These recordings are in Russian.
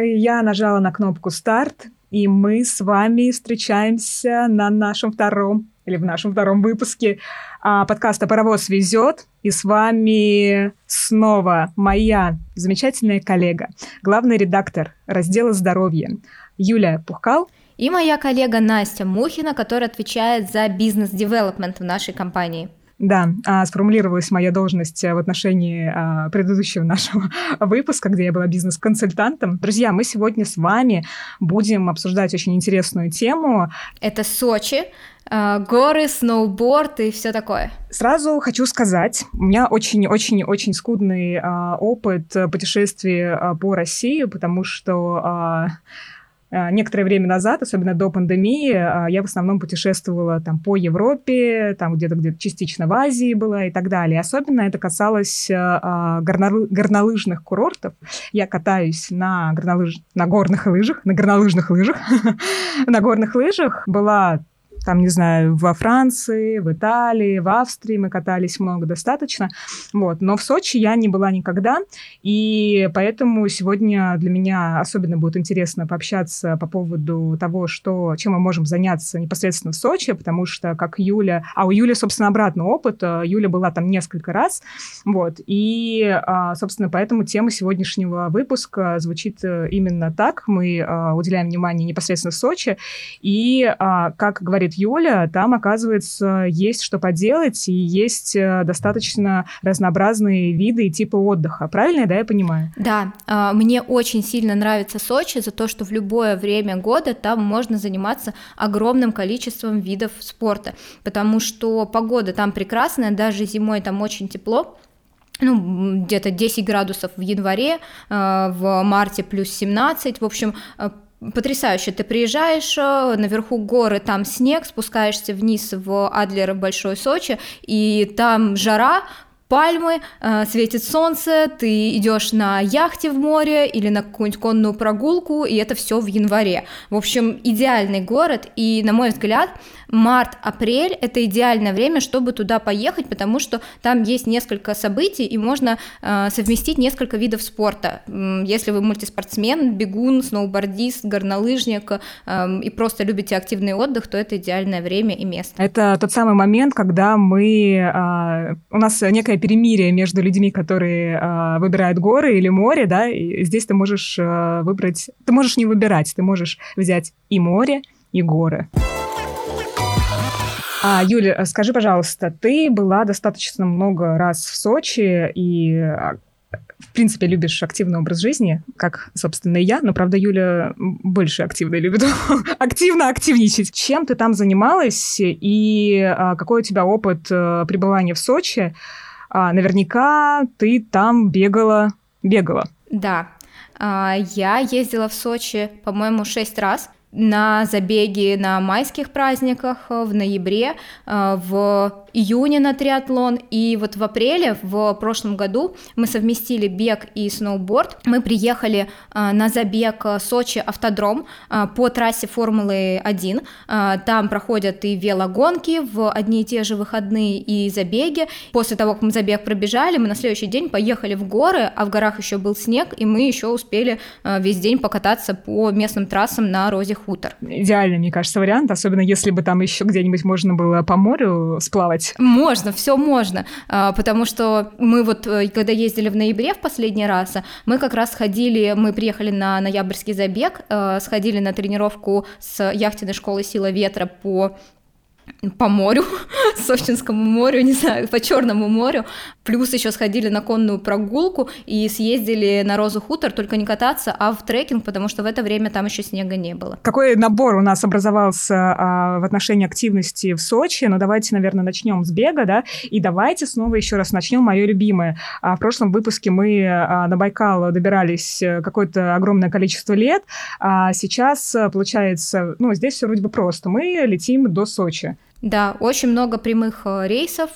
я нажала на кнопку «Старт», и мы с вами встречаемся на нашем втором или в нашем втором выпуске а, подкаста «Паровоз везет». И с вами снова моя замечательная коллега, главный редактор раздела «Здоровье» Юлия Пухкал. И моя коллега Настя Мухина, которая отвечает за бизнес-девелопмент в нашей компании. Да, а, сформулировалась моя должность в отношении а, предыдущего нашего выпуска, где я была бизнес-консультантом. Друзья, мы сегодня с вами будем обсуждать очень интересную тему. Это Сочи, а, горы, сноуборд и все такое. Сразу хочу сказать, у меня очень-очень-очень скудный опыт путешествий по России, потому что Э, некоторое время назад, особенно до пандемии, э, я в основном путешествовала там по Европе, там где-то где-то частично в Азии была и так далее. Особенно это касалось э, горнолыжных курортов. Я катаюсь на, горнолыж... на горных лыжах, на горнолыжных лыжах, на горных лыжах. Была там, не знаю, во Франции, в Италии, в Австрии мы катались много достаточно, вот, но в Сочи я не была никогда, и поэтому сегодня для меня особенно будет интересно пообщаться по поводу того, что, чем мы можем заняться непосредственно в Сочи, потому что, как Юля, а у Юли, собственно, обратный опыт, Юля была там несколько раз, вот, и, а, собственно, поэтому тема сегодняшнего выпуска звучит э, именно так, мы а, уделяем внимание непосредственно Сочи, и, а, как говорит Юля, там, оказывается, есть что поделать, и есть э, достаточно разнообразные виды и типы отдыха. Правильно, да, я понимаю? Да, а, мне очень сильно нравится Сочи за то, что в любое время года там можно заниматься огромным количеством видов спорта, потому что погода там прекрасная, даже зимой там очень тепло, ну, где-то 10 градусов в январе, э, в марте плюс 17, в общем, э, Потрясающе. Ты приезжаешь, э, наверху горы, там снег, спускаешься вниз в Адлер Большой Сочи, и там жара, пальмы, э, светит солнце, ты идешь на яхте в море или на какую-нибудь конную прогулку, и это все в январе. В общем, идеальный город, и, на мой взгляд, март-апрель – это идеальное время, чтобы туда поехать, потому что там есть несколько событий, и можно э, совместить несколько видов спорта. Если вы мультиспортсмен, бегун, сноубордист, горнолыжник э, и просто любите активный отдых, то это идеальное время и место. Это тот самый момент, когда мы… Э, у нас некое перемирие между людьми, которые э, выбирают горы или море, да, и здесь ты можешь э, выбрать… Ты можешь не выбирать, ты можешь взять и море, и горы. А, Юля, скажи, пожалуйста, ты была достаточно много раз в Сочи и а, в принципе, любишь активный образ жизни, как, собственно, и я, но, правда, Юля больше активно любит активно активничать. Чем ты там занималась и а, какой у тебя опыт а, пребывания в Сочи? А, наверняка ты там бегала, бегала. Да, а, я ездила в Сочи, по-моему, шесть раз на забеги на майских праздниках в ноябре, а, в июне на триатлон, и вот в апреле в прошлом году мы совместили бег и сноуборд. Мы приехали а, на забег Сочи автодром по трассе Формулы 1. А, там проходят и велогонки в одни и те же выходные и забеги. После того, как мы забег пробежали, мы на следующий день поехали в горы, а в горах еще был снег, и мы еще успели весь день покататься по местным трассам на Розе Хутор. Идеальный, мне кажется, вариант, особенно если бы там еще где-нибудь можно было по морю сплавать? Можно, все можно, а, потому что мы вот, э, когда ездили в ноябре в последний раз, мы как раз ходили, мы приехали на ноябрьский забег, э, сходили на тренировку с яхтенной школы «Сила ветра» по по морю, Сочинскому морю, не знаю, по Черному морю. Плюс еще сходили на конную прогулку и съездили на Розу Хутор, только не кататься, а в трекинг, потому что в это время там еще снега не было. Какой набор у нас образовался а, в отношении активности в Сочи? Ну, давайте, наверное, начнем с бега, да, и давайте снова еще раз начнем мое любимое. А, в прошлом выпуске мы а, на Байкал добирались э, какое-то огромное количество лет, а сейчас, э, получается, ну, здесь все вроде бы просто. Мы летим до Сочи. Да, очень много прямых э, рейсов,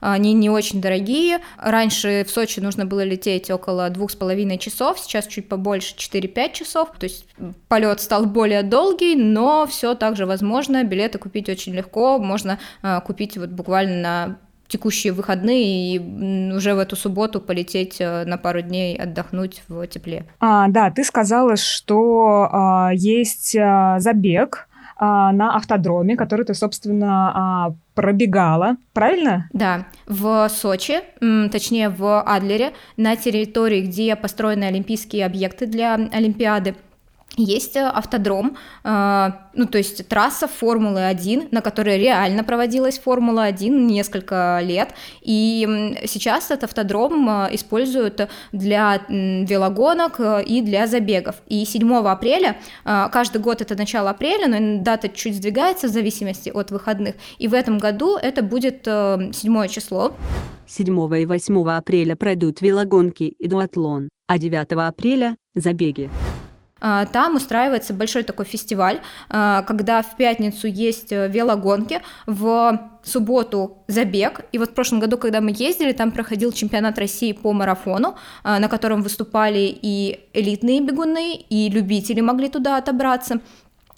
они не очень дорогие. Раньше в Сочи нужно было лететь около двух с половиной часов, сейчас чуть побольше 4-5 часов, то есть полет стал более долгий, но все также возможно, билеты купить очень легко, можно э, купить вот буквально на текущие выходные и уже в эту субботу полететь э, на пару дней отдохнуть в тепле. А, да, ты сказала, что а, есть а, забег а, на автодроме, который ты, собственно, а, пробегала, правильно? Да, в Сочи, точнее в Адлере, на территории, где построены олимпийские объекты для Олимпиады. Есть э, автодром, э, ну то есть трасса Формулы-1, на которой реально проводилась Формула-1 несколько лет, и сейчас этот автодром э, используют для велогонок и для забегов. И 7 апреля, каждый год это начало апреля, но дата чуть сдвигается в зависимости от выходных, и в этом году это будет 7 число. 7 и 8 апреля пройдут велогонки и дуатлон, а 9 апреля – забеги. А, там устраивается большой такой фестиваль, а, когда в пятницу есть э, велогонки, в субботу забег. И вот в прошлом году, когда мы ездили, там проходил чемпионат России по марафону, а, на котором выступали и элитные бегуны, и любители могли туда отобраться.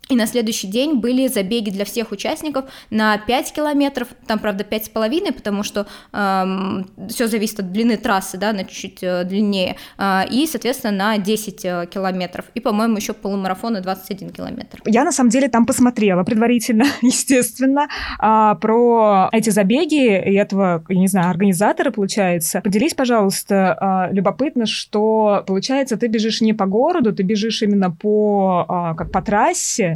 И на следующий день были забеги для всех участников на 5 километров, там, правда, 5,5, потому что эм, все зависит от длины трассы, да, она чуть-чуть э, длиннее, э, и, соответственно, на 10 э, километров, и, по-моему, еще полумарафон 21 километр. Я, на самом деле, там посмотрела предварительно, естественно, э, про эти забеги и этого, я не знаю, организатора, получается. Поделись, пожалуйста, э, любопытно, что, получается, ты бежишь не по городу, ты бежишь именно по, э, как по трассе,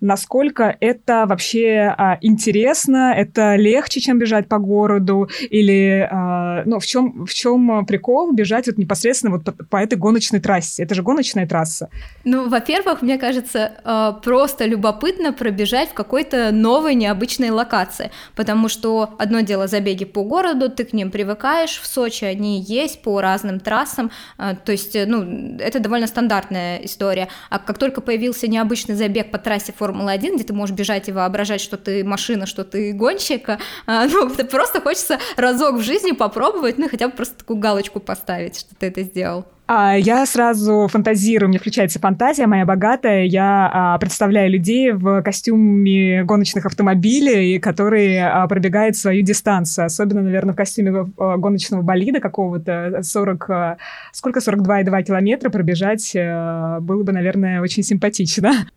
насколько это вообще а, интересно, это легче, чем бежать по городу, или а, ну, в чем, в чем прикол бежать вот непосредственно вот по, по этой гоночной трассе? Это же гоночная трасса. Ну, во-первых, мне кажется, а, просто любопытно пробежать в какой-то новой необычной локации, потому что одно дело забеги по городу, ты к ним привыкаешь, в Сочи они есть по разным трассам, а, то есть, ну, это довольно стандартная история, а как только появился необычный забег по трассе Формулы-1, где ты можешь бежать и воображать, что ты машина, что ты гонщик, а, ну, просто хочется разок в жизни попробовать, ну, хотя бы просто такую галочку поставить, что ты это сделал. А я сразу фантазирую, мне включается фантазия моя богатая. Я а, представляю людей в костюме гоночных автомобилей, которые а, пробегают свою дистанцию. Особенно, наверное, в костюме а, гоночного болида какого-то 40... А, сколько? 42,2 километра пробежать а, было бы, наверное, очень симпатично.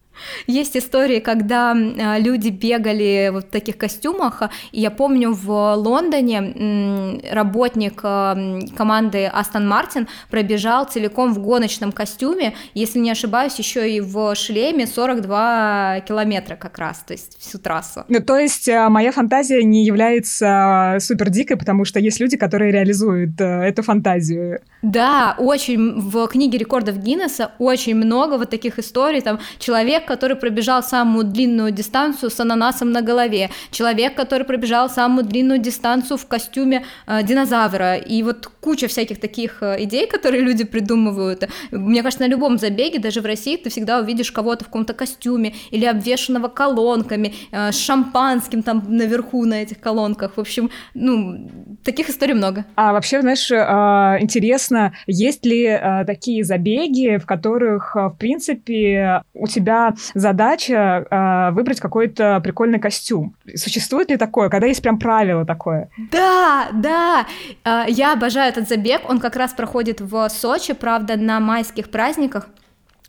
Есть истории, когда люди бегали в таких костюмах, и я помню в Лондоне работник а, команды Астон Мартин пробежал целиком в гоночном костюме, если не ошибаюсь, еще и в шлеме 42 километра как раз, то есть всю трассу. Ну, то есть а, моя фантазия не является супер дикой, потому что есть люди, которые реализуют эту фантазию. Да, очень в книге рекордов Гиннесса очень много вот таких историй, там человек который пробежал самую длинную дистанцию с ананасом на голове, человек, который пробежал самую длинную дистанцию в костюме э, динозавра, и вот куча всяких таких э, идей, которые люди придумывают. Мне кажется, на любом забеге, даже в России, ты всегда увидишь кого-то в каком-то костюме или обвешенного колонками, э, с шампанским там наверху на этих колонках. В общем, ну, таких историй много. А вообще, знаешь, э, интересно, есть ли э, такие забеги, в которых, в принципе, у тебя задача э, выбрать какой-то прикольный костюм. Существует ли такое, когда есть прям правило такое? Да, да, э, я обожаю этот забег, он как раз проходит в Сочи, правда, на майских праздниках.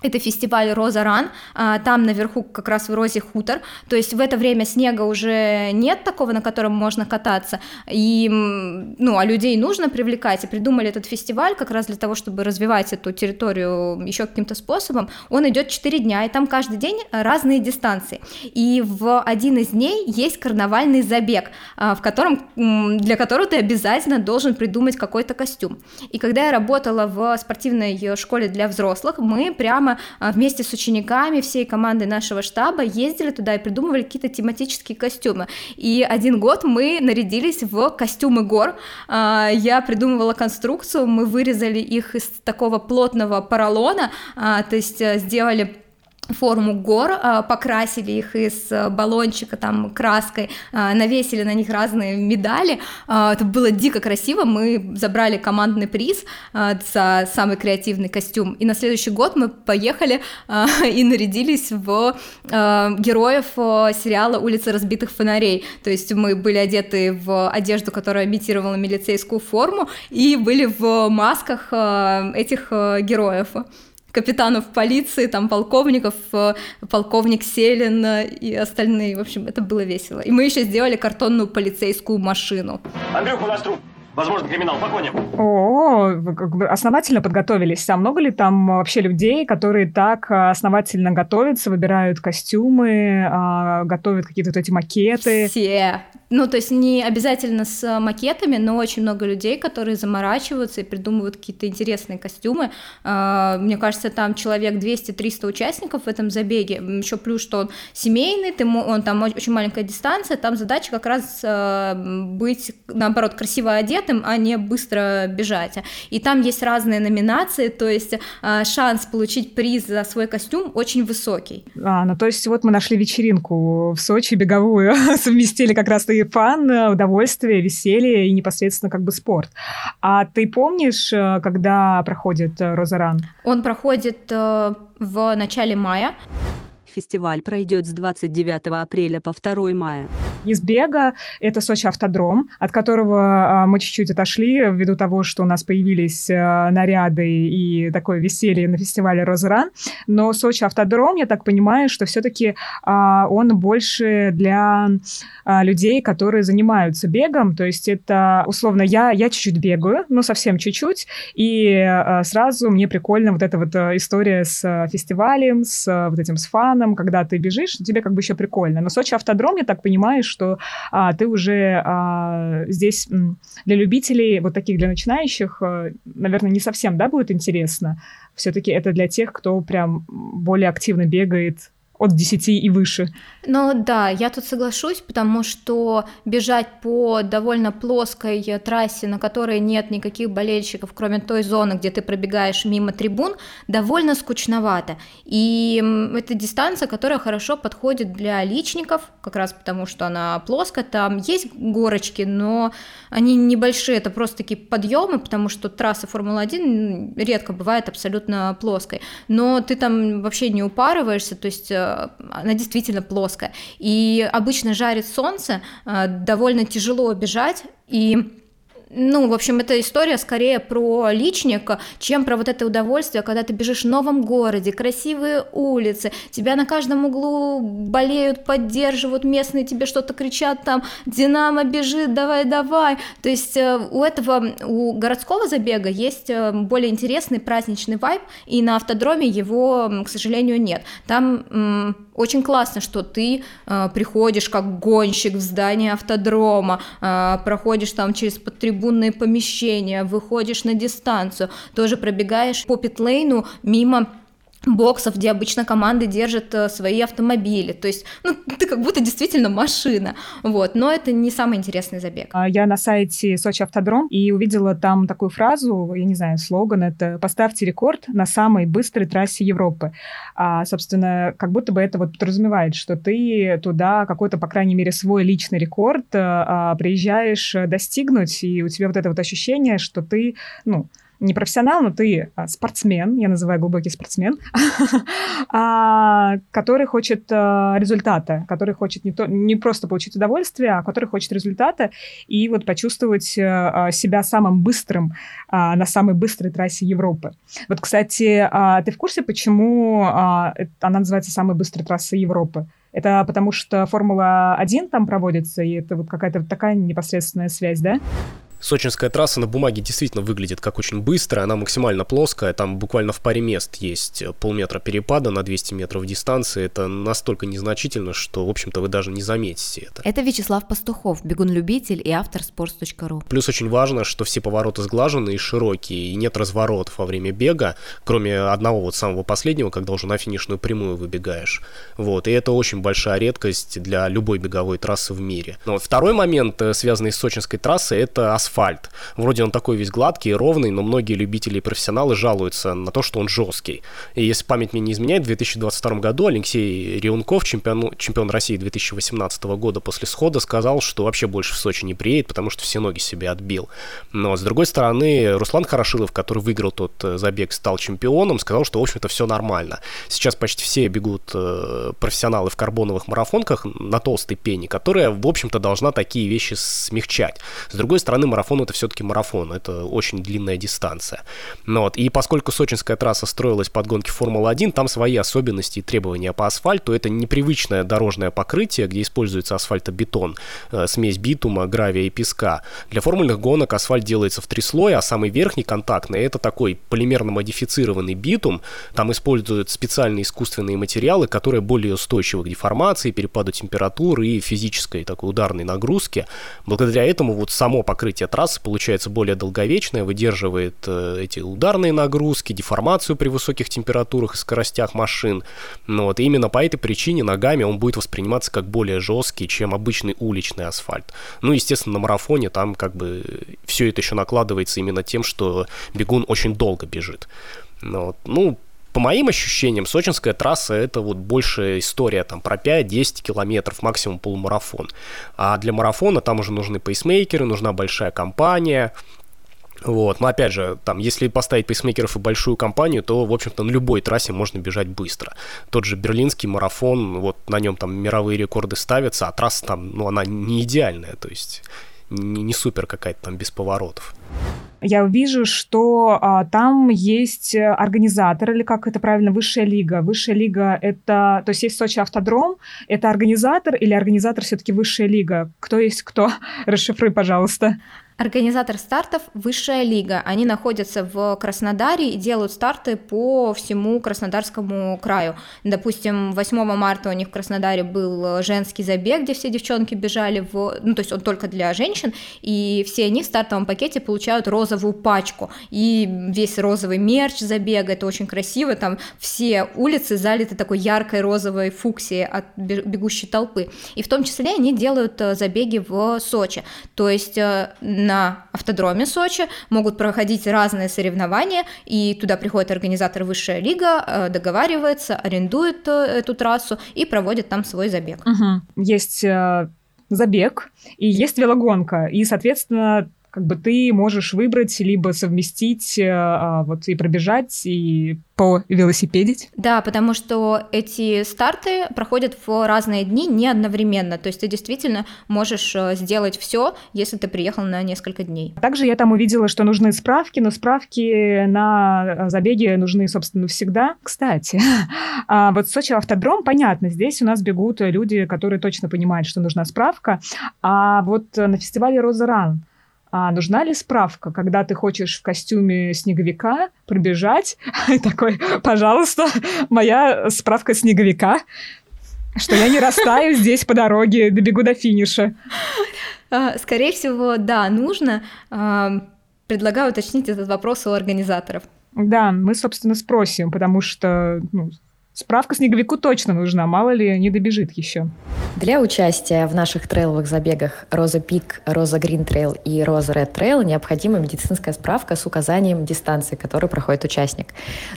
Это фестиваль Роза Ран, а, там наверху как раз в Розе хутор, то есть в это время снега уже нет такого, на котором можно кататься, и, ну, а людей нужно привлекать, и придумали этот фестиваль как раз для того, чтобы развивать эту территорию еще каким-то способом, он идет 4 дня, и там каждый день разные дистанции, и в один из дней есть карнавальный забег, а, в котором, для которого ты обязательно должен придумать какой-то костюм, и когда я работала в спортивной школе для взрослых, мы прямо прямо а, вместе с учениками, всей командой нашего штаба ездили туда и придумывали какие-то тематические костюмы. И один год мы нарядились в костюмы гор. А, я придумывала конструкцию, мы вырезали их из такого плотного поролона, а, то есть э, сделали форму гор, а, покрасили их из э, баллончика там краской, а, навесили на них разные медали. А, это было дико красиво. Мы забрали командный приз за самый креативный костюм. И на следующий год мы поехали и нарядились в героев сериала «Улица разбитых фонарей». То есть мы были одеты в одежду, которая имитировала милицейскую форму, и были в масках этих героев капитанов полиции, там полковников, э, полковник Селин и остальные. В общем, это было весело. И мы еще сделали картонную полицейскую машину. Андрюха, у нас труп. Возможно, криминал. Погоним. О, вы как бы основательно подготовились. А много ли там вообще людей, которые так основательно готовятся, выбирают костюмы, а, готовят какие-то вот эти макеты? Все. Ну, то есть не обязательно с макетами, но очень много людей, которые заморачиваются и придумывают какие-то интересные костюмы. А, мне кажется, там человек 200-300 участников в этом забеге. Еще плюс, что он семейный, ты, он там очень маленькая дистанция, там задача как раз а, быть, наоборот, красиво одетым, а не быстро бежать. И там есть разные номинации, то есть а, шанс получить приз за свой костюм очень высокий. А, ну то есть вот мы нашли вечеринку в Сочи беговую, совместили как раз и фан, э, удовольствие, веселье и непосредственно как бы спорт. А ты помнишь, э, когда проходит э, Розаран? Он проходит в начале мая. Фестиваль пройдет с 29 апреля по 2 мая. Из бега это Сочи автодром, от которого а, мы чуть-чуть отошли ввиду того, что у нас появились а, наряды и такое веселье на фестивале Розран. Но Сочи автодром, я так понимаю, что все-таки а, он больше для людей, которые занимаются бегом. То есть это условно я, я чуть-чуть бегаю, ну совсем чуть-чуть, и сразу мне прикольно вот эта вот история с фестивалем, с вот этим с фаном, фаном, когда ты бежишь, тебе как бы еще прикольно. Но Сочи автодром, я так понимаю, что а, ты уже а, здесь для любителей, вот таких для начинающих, а, наверное, не совсем, да, будет интересно. Все-таки это для тех, кто прям более активно бегает от 10 и выше. Ну да, я тут соглашусь, потому что бежать по довольно плоской трассе, на которой нет никаких болельщиков, кроме той зоны, где ты пробегаешь мимо трибун, довольно скучновато. И это дистанция, которая хорошо подходит для личников, как раз потому, что она плоская, там есть горочки, но они небольшие, это просто такие подъемы, потому что трасса Формулы-1 редко бывает абсолютно плоской. Но ты там вообще не упарываешься, то есть э, она действительно плоская. И обычно жарит солнце, э, довольно тяжело бежать, и ну, в общем, это история скорее про личника, чем про вот это удовольствие, когда ты бежишь в новом городе, красивые улицы, тебя на каждом углу болеют, поддерживают, местные тебе что-то кричат там, Динамо бежит, давай, давай. То есть э, у этого, у городского забега есть э, более интересный праздничный вайб, и на автодроме его, к сожалению, нет. Там очень классно, что ты э, приходишь как гонщик в здание автодрома, проходишь там через подтрибунные помещения, выходишь на дистанцию, тоже пробегаешь по питлейну мимо боксов, где обычно команды держат э, свои автомобили. То есть, ну, ты как будто действительно машина. Вот. Но это не самый интересный забег. А, я на сайте Сочи Автодром и увидела там такую фразу, я не знаю, слоган, это «Поставьте рекорд на самой быстрой трассе Европы». А, собственно, как будто бы это вот подразумевает, что ты туда какой-то, по крайней мере, свой личный рекорд а, приезжаешь достигнуть, и у тебя вот это вот ощущение, что ты, ну, не профессионал, но ты а, спортсмен, я называю глубокий спортсмен, а, который хочет а, результата, который хочет не, то, не просто получить удовольствие, а который хочет результата и вот почувствовать а, а себя самым быстрым на самой быстрой трассе Европы. Вот, кстати, ты в курсе, почему она называется самой быстрой трассой Европы? Это потому что Формула-1 там проводится, и это вот какая-то такая непосредственная связь, да? Сочинская трасса на бумаге действительно выглядит как очень быстрая, она максимально плоская, там буквально в паре мест есть полметра перепада на 200 метров дистанции, это настолько незначительно, что, в общем-то, вы даже не заметите это. Это Вячеслав Пастухов, бегун-любитель и автор sports.ru. Плюс очень важно, что все повороты сглажены и широкие, и нет разворотов во время бега, кроме одного вот самого последнего, когда уже на финишную прямую выбегаешь. Вот, и это очень большая редкость для любой беговой трассы в мире. Но второй момент, э, связанный с сочинской трассой, это асфальт асфальт. Вроде он такой весь гладкий и ровный, но многие любители и профессионалы жалуются на то, что он жесткий. И если память мне не изменяет, в 2022 году Алексей Риунков, чемпион, чемпион России 2018 года после схода, сказал, что вообще больше в Сочи не приедет, потому что все ноги себе отбил. Но, с другой стороны, Руслан Хорошилов, который выиграл тот э, забег, стал чемпионом, сказал, что, в общем-то, все нормально. Сейчас почти все бегут э, профессионалы в карбоновых марафонках на толстой пене, которая, в общем-то, должна такие вещи смягчать. С другой стороны, марафон это все-таки марафон, это очень длинная дистанция. Ну, вот. И поскольку сочинская трасса строилась под гонки Формулы-1, там свои особенности и требования по асфальту. Это непривычное дорожное покрытие, где используется асфальтобетон, э, смесь битума, гравия и песка. Для формульных гонок асфальт делается в три слоя, а самый верхний контактный это такой полимерно модифицированный битум. Там используют специальные искусственные материалы, которые более устойчивы к деформации, перепаду температуры и физической такой ударной нагрузке. Благодаря этому вот само покрытие трассы получается более долговечное, выдерживает э, эти ударные нагрузки, деформацию при высоких температурах и скоростях машин. Ну, вот, именно по этой причине ногами он будет восприниматься как более жесткий, чем обычный уличный асфальт. Ну, естественно, на марафоне там как бы все это еще накладывается именно тем, что бегун очень долго бежит. Ну, вот, ну по моим ощущениям, сочинская трасса это вот больше история там про 5-10 километров, максимум полумарафон. А для марафона там уже нужны пейсмейкеры, нужна большая компания, вот, но опять же, там, если поставить пейсмейкеров и большую компанию, то, в общем-то, на любой трассе можно бежать быстро. Тот же берлинский марафон, вот на нем там мировые рекорды ставятся, а трасса там, ну, она не идеальная, то есть не, не супер какая-то там без поворотов. Я вижу, что а, там есть организатор, или как это правильно, высшая лига. Высшая лига — это... То есть есть Сочи автодром, это организатор или организатор все-таки высшая лига? Кто есть кто? Расшифруй, пожалуйста. Организатор стартов – Высшая лига. Они находятся в Краснодаре и делают старты по всему Краснодарскому краю. Допустим, 8 марта у них в Краснодаре был женский забег, где все девчонки бежали, в... ну, то есть он только для женщин, и все они в стартовом пакете получают розовую пачку, и весь розовый мерч забега, это очень красиво, там все улицы залиты такой яркой розовой фуксией от бегущей толпы. И в том числе они делают э, забеги в Сочи, то есть э, на автодроме Сочи могут проходить разные соревнования, и туда приходит организатор Высшая лига, э, договаривается, арендует э, эту трассу и проводит там свой забег. Угу. Есть э, забег и есть велогонка, и, соответственно, как бы ты можешь выбрать либо совместить э, а, вот и пробежать, и по велосипедить. Да, потому что эти старты проходят в разные дни, не одновременно. То есть ты действительно можешь э, сделать все, если ты приехал на несколько дней. Также я там увидела, что нужны справки, но справки на забеге нужны, собственно, всегда. Кстати, а вот Сочи автодром, понятно, здесь у нас бегут люди, которые точно понимают, что нужна справка. А вот на фестивале Роза Ран а нужна ли справка, когда ты хочешь в костюме снеговика пробежать? Такой, пожалуйста, моя справка снеговика, что я не растаю здесь по дороге, добегу до финиша. А, скорее всего, да, нужно. А, предлагаю уточнить этот вопрос у организаторов. Да, мы, собственно, спросим, потому что ну, Справка снеговику точно нужна, мало ли не добежит еще. Для участия в наших трейловых забегах Rosa Peak, Rosa Green Trail и Rosa Red Trail необходима медицинская справка с указанием дистанции, которую проходит участник.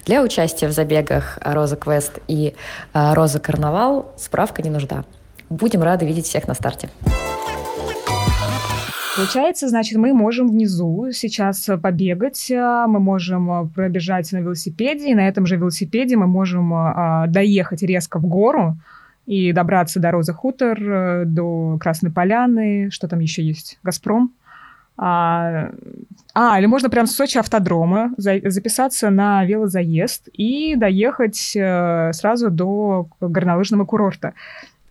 Для участия в забегах Rosa Quest и а, Роза Карнавал справка не нужна. Будем рады видеть всех на старте. Получается, значит, мы можем внизу сейчас побегать, а, мы можем а, пробежать на велосипеде, и на этом же велосипеде мы можем а, доехать резко в гору и добраться до Роза Хутор, э, до Красной Поляны, что там еще есть, Газпром. А, а, или можно прям с Сочи автодрома за, записаться на велозаезд и доехать э, сразу до горнолыжного курорта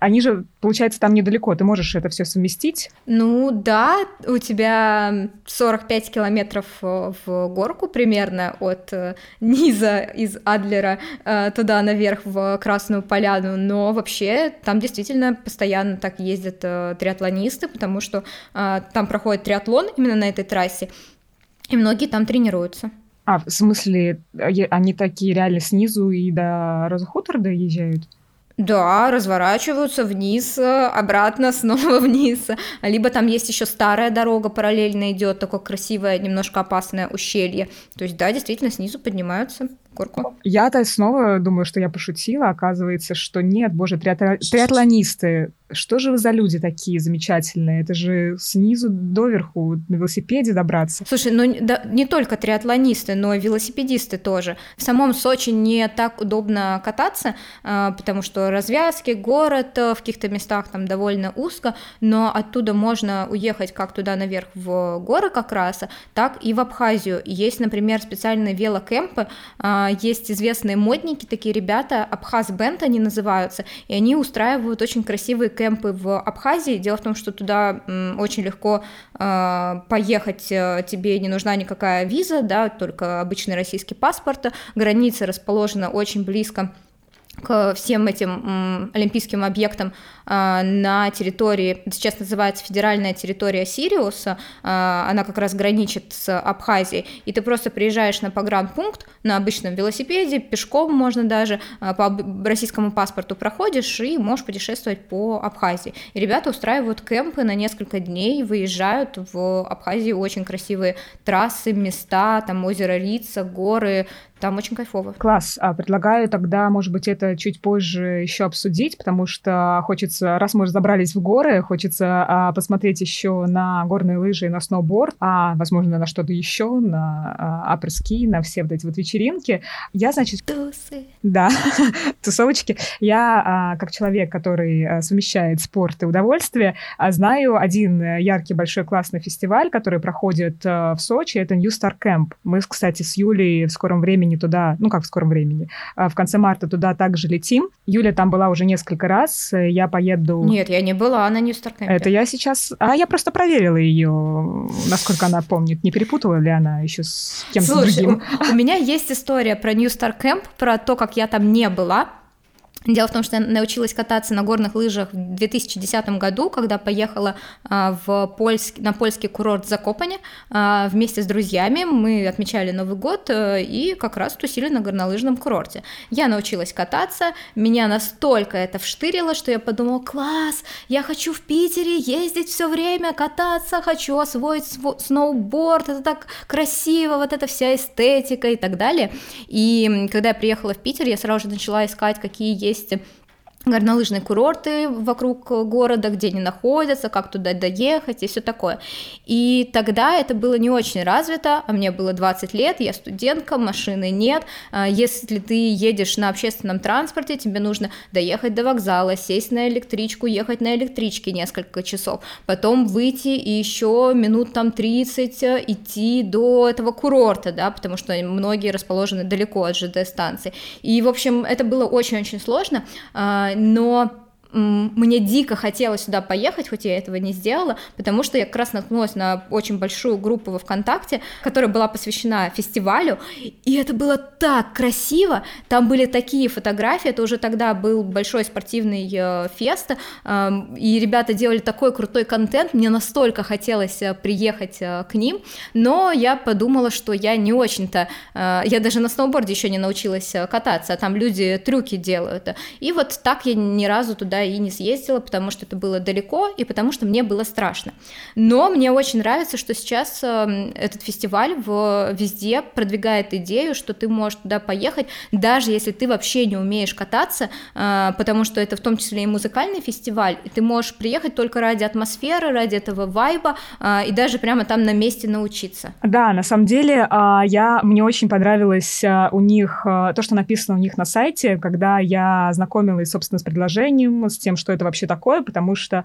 они же, получается, там недалеко, ты можешь это все совместить? Ну да, у тебя 45 километров э, в горку примерно от э, низа из Адлера э, туда наверх в Красную Поляну, но вообще там действительно постоянно так ездят триатлонисты, потому что там проходит триатлон именно на этой трассе, и многие там тренируются. А, в смысле, они такие реально снизу и до Роза Хутор доезжают? Да, разворачиваются вниз, обратно, снова вниз. Либо там есть еще старая дорога параллельно идет, такое красивое, немножко опасное ущелье. То есть, да, действительно, снизу поднимаются горку. Я-то снова думаю, что я пошутила. Оказывается, что нет, боже, триатлонисты что же вы за люди такие замечательные? Это же снизу доверху на велосипеде добраться. Слушай, ну да, не только триатлонисты, но и велосипедисты тоже. В самом Сочи не так удобно кататься, а, потому что развязки, город э, в каких-то местах там довольно узко, но оттуда можно уехать как туда наверх в горы как раз, так и в Абхазию. Есть, например, специальные велокемпы, а, есть известные модники, такие ребята, Абхаз Бенд они называются, и они устраивают очень красивые кемпы в Абхазии. Дело в том, что туда очень легко э, поехать, э, тебе не нужна никакая виза, да, только обычный российский паспорт. Граница расположена очень близко к всем этим олимпийским объектам а, на территории, сейчас называется федеральная территория Сириуса, а, она как раз граничит с Абхазией, и ты просто приезжаешь на погранпункт на обычном велосипеде, пешком можно даже, а, по российскому паспорту проходишь и можешь путешествовать по Абхазии. И ребята устраивают кемпы на несколько дней, выезжают в Абхазии, очень красивые трассы, места, там озеро Рица, горы, там очень кайфово. Класс. А предлагаю тогда, может быть, это чуть позже еще обсудить, потому что хочется, раз мы уже забрались в горы, хочется а, посмотреть еще на горные лыжи и на сноуборд, а, возможно, на что-то еще, на а, аперски, на все вот эти вот вечеринки. Я, значит... Тусы. Да, тусовочки. Я, как человек, который совмещает спорт и удовольствие, знаю один яркий, большой, классный фестиваль, который проходит в Сочи. Это New Star Camp. Мы, кстати, с Юлей в скором времени времени туда, ну как в скором времени, а, в конце марта туда также летим. Юля там была уже несколько раз, я поеду... Нет, я не была на Camp. Это я сейчас... А я просто проверила ее, насколько она помнит. Не перепутала ли она еще с кем-то другим? У, у меня есть история про Camp, про то, как я там не была. Дело в том, что я научилась кататься на горных лыжах в 2010 году, когда поехала а, в польск... на польский курорт Закопане а, вместе с друзьями. Мы отмечали Новый год э, и как раз тусили на горнолыжном курорте. Я научилась кататься, меня настолько это вштырило, что я подумала, класс, я хочу в Питере ездить все время, кататься, хочу освоить сноуборд, это так красиво, вот эта вся эстетика и так далее. И когда я приехала в Питер, я сразу же начала искать, какие есть есть горнолыжные курорты вокруг города, где они находятся, как туда доехать и все такое. И тогда это было не очень развито, а мне было 20 лет, я студентка, машины нет. А если ты едешь на общественном транспорте, тебе нужно доехать до вокзала, сесть на электричку, ехать на электричке несколько часов, потом выйти и еще минут там 30 э, идти до этого курорта, да, потому что многие расположены далеко от ЖД-станции. И, в общем, это было очень-очень сложно, а, но мне дико хотелось сюда поехать, хоть я этого не сделала, потому что я как раз наткнулась на очень большую группу во ВКонтакте, которая была посвящена фестивалю, и это было так красиво, там были такие фотографии, это уже тогда был большой спортивный э, фест, э, и ребята делали такой крутой контент, мне настолько хотелось э, приехать э, к ним, но я подумала, что я не очень-то, я даже на сноуборде еще не научилась кататься, а там люди трюки делают, и вот так я ни разу туда и не съездила, потому что это было далеко и потому что мне было страшно. Но мне очень нравится, что сейчас эм, этот фестиваль в, везде продвигает идею, что ты можешь туда поехать, даже если ты вообще не умеешь кататься, э, потому что это в том числе и музыкальный фестиваль, и ты можешь приехать только ради атмосферы, ради этого вайба, э, и даже прямо там на месте научиться. Да, на самом деле, а, я, мне очень понравилось э, у них то, что написано у них на сайте, когда я знакомилась, собственно, с предложением, с тем, что это вообще такое, потому что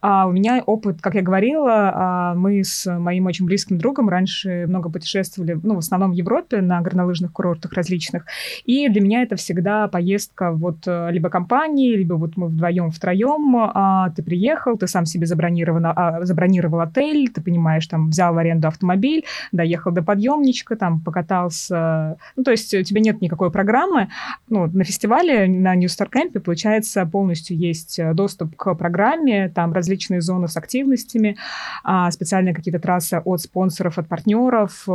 а, у меня опыт, как я говорила, а, мы с моим очень близким другом раньше много путешествовали, ну, в основном в Европе, на горнолыжных курортах различных, и для меня это всегда поездка вот э, либо компании, либо вот мы вдвоем, втроем, а, ты приехал, ты сам себе забронировал, а, забронировал отель, ты понимаешь, там, взял в аренду автомобиль, доехал до подъемничка, там, покатался, ну, то есть у тебя нет никакой программы, ну, на фестивале, на New Star Camp, получается, полностью есть доступ к программе, там различные зоны с активностями, а, специальные какие-то трассы от спонсоров, от партнеров,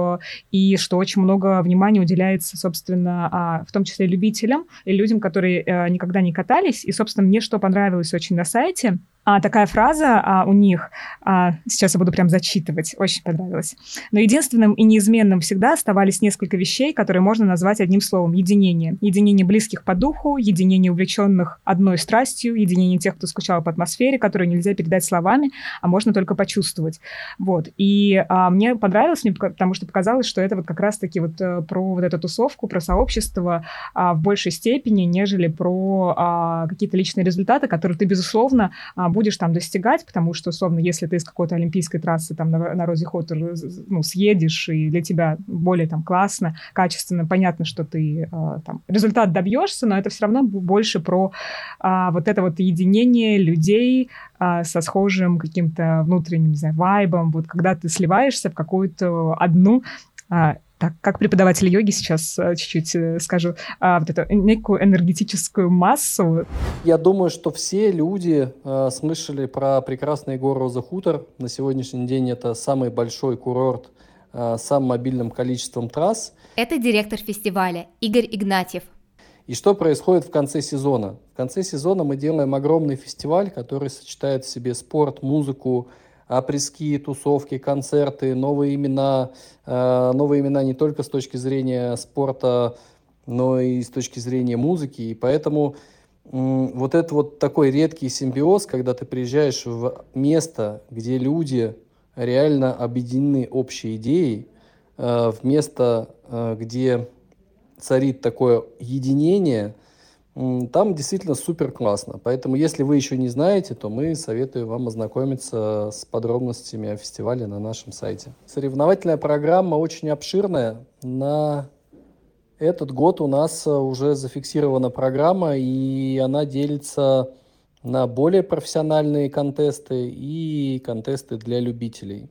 и что очень много внимания уделяется, собственно, а, в том числе любителям и людям, которые никогда не катались. И, собственно, мне что понравилось очень на сайте – а, такая фраза а, у них, а, сейчас я буду прям зачитывать, очень понравилось. Но единственным и неизменным всегда оставались несколько вещей, которые можно назвать одним словом – единение. Единение близких по духу, единение увлеченных одной страстью, единение тех, кто скучал по атмосфере, которую нельзя передать словами, а можно только почувствовать. Вот. И а, мне понравилось, мне, потому что показалось, что это вот как раз-таки вот э, про вот эту тусовку, про сообщество а, в большей степени, нежели про а, какие-то личные результаты, которые ты, безусловно, а, будешь там достигать, потому что, условно, если ты из какой-то олимпийской трассы там на, на Розе Хоттер ну, съедешь, и для тебя более там классно, качественно, понятно, что ты э, там результат добьешься, но это все равно больше про э, вот это вот единение людей э, со схожим каким-то внутренним, не знаю, вайбом, вот когда ты сливаешься в какую-то одну так, как преподаватель йоги сейчас э, чуть-чуть э, скажу, а, вот эту некую энергетическую массу. Я думаю, что все люди э, слышали про прекрасные горы Роза Хутор. На сегодняшний день это самый большой курорт э, с самым мобильным количеством трасс. Это директор фестиваля Игорь Игнатьев. И что происходит в конце сезона? В конце сезона мы делаем огромный фестиваль, который сочетает в себе спорт, музыку, апрески, тусовки, концерты, новые имена, э, новые имена не только с точки зрения спорта, но и с точки зрения музыки. И поэтому вот это вот такой редкий симбиоз, когда ты приезжаешь в место, где люди реально объединены общей идеей, э, в место, э, где царит такое единение – там действительно супер классно. Поэтому, если вы еще не знаете, то мы советуем вам ознакомиться с подробностями о фестивале на нашем сайте. Соревновательная программа очень обширная. На этот год у нас э, уже зафиксирована программа, и она делится на более профессиональные контесты и контесты для любителей.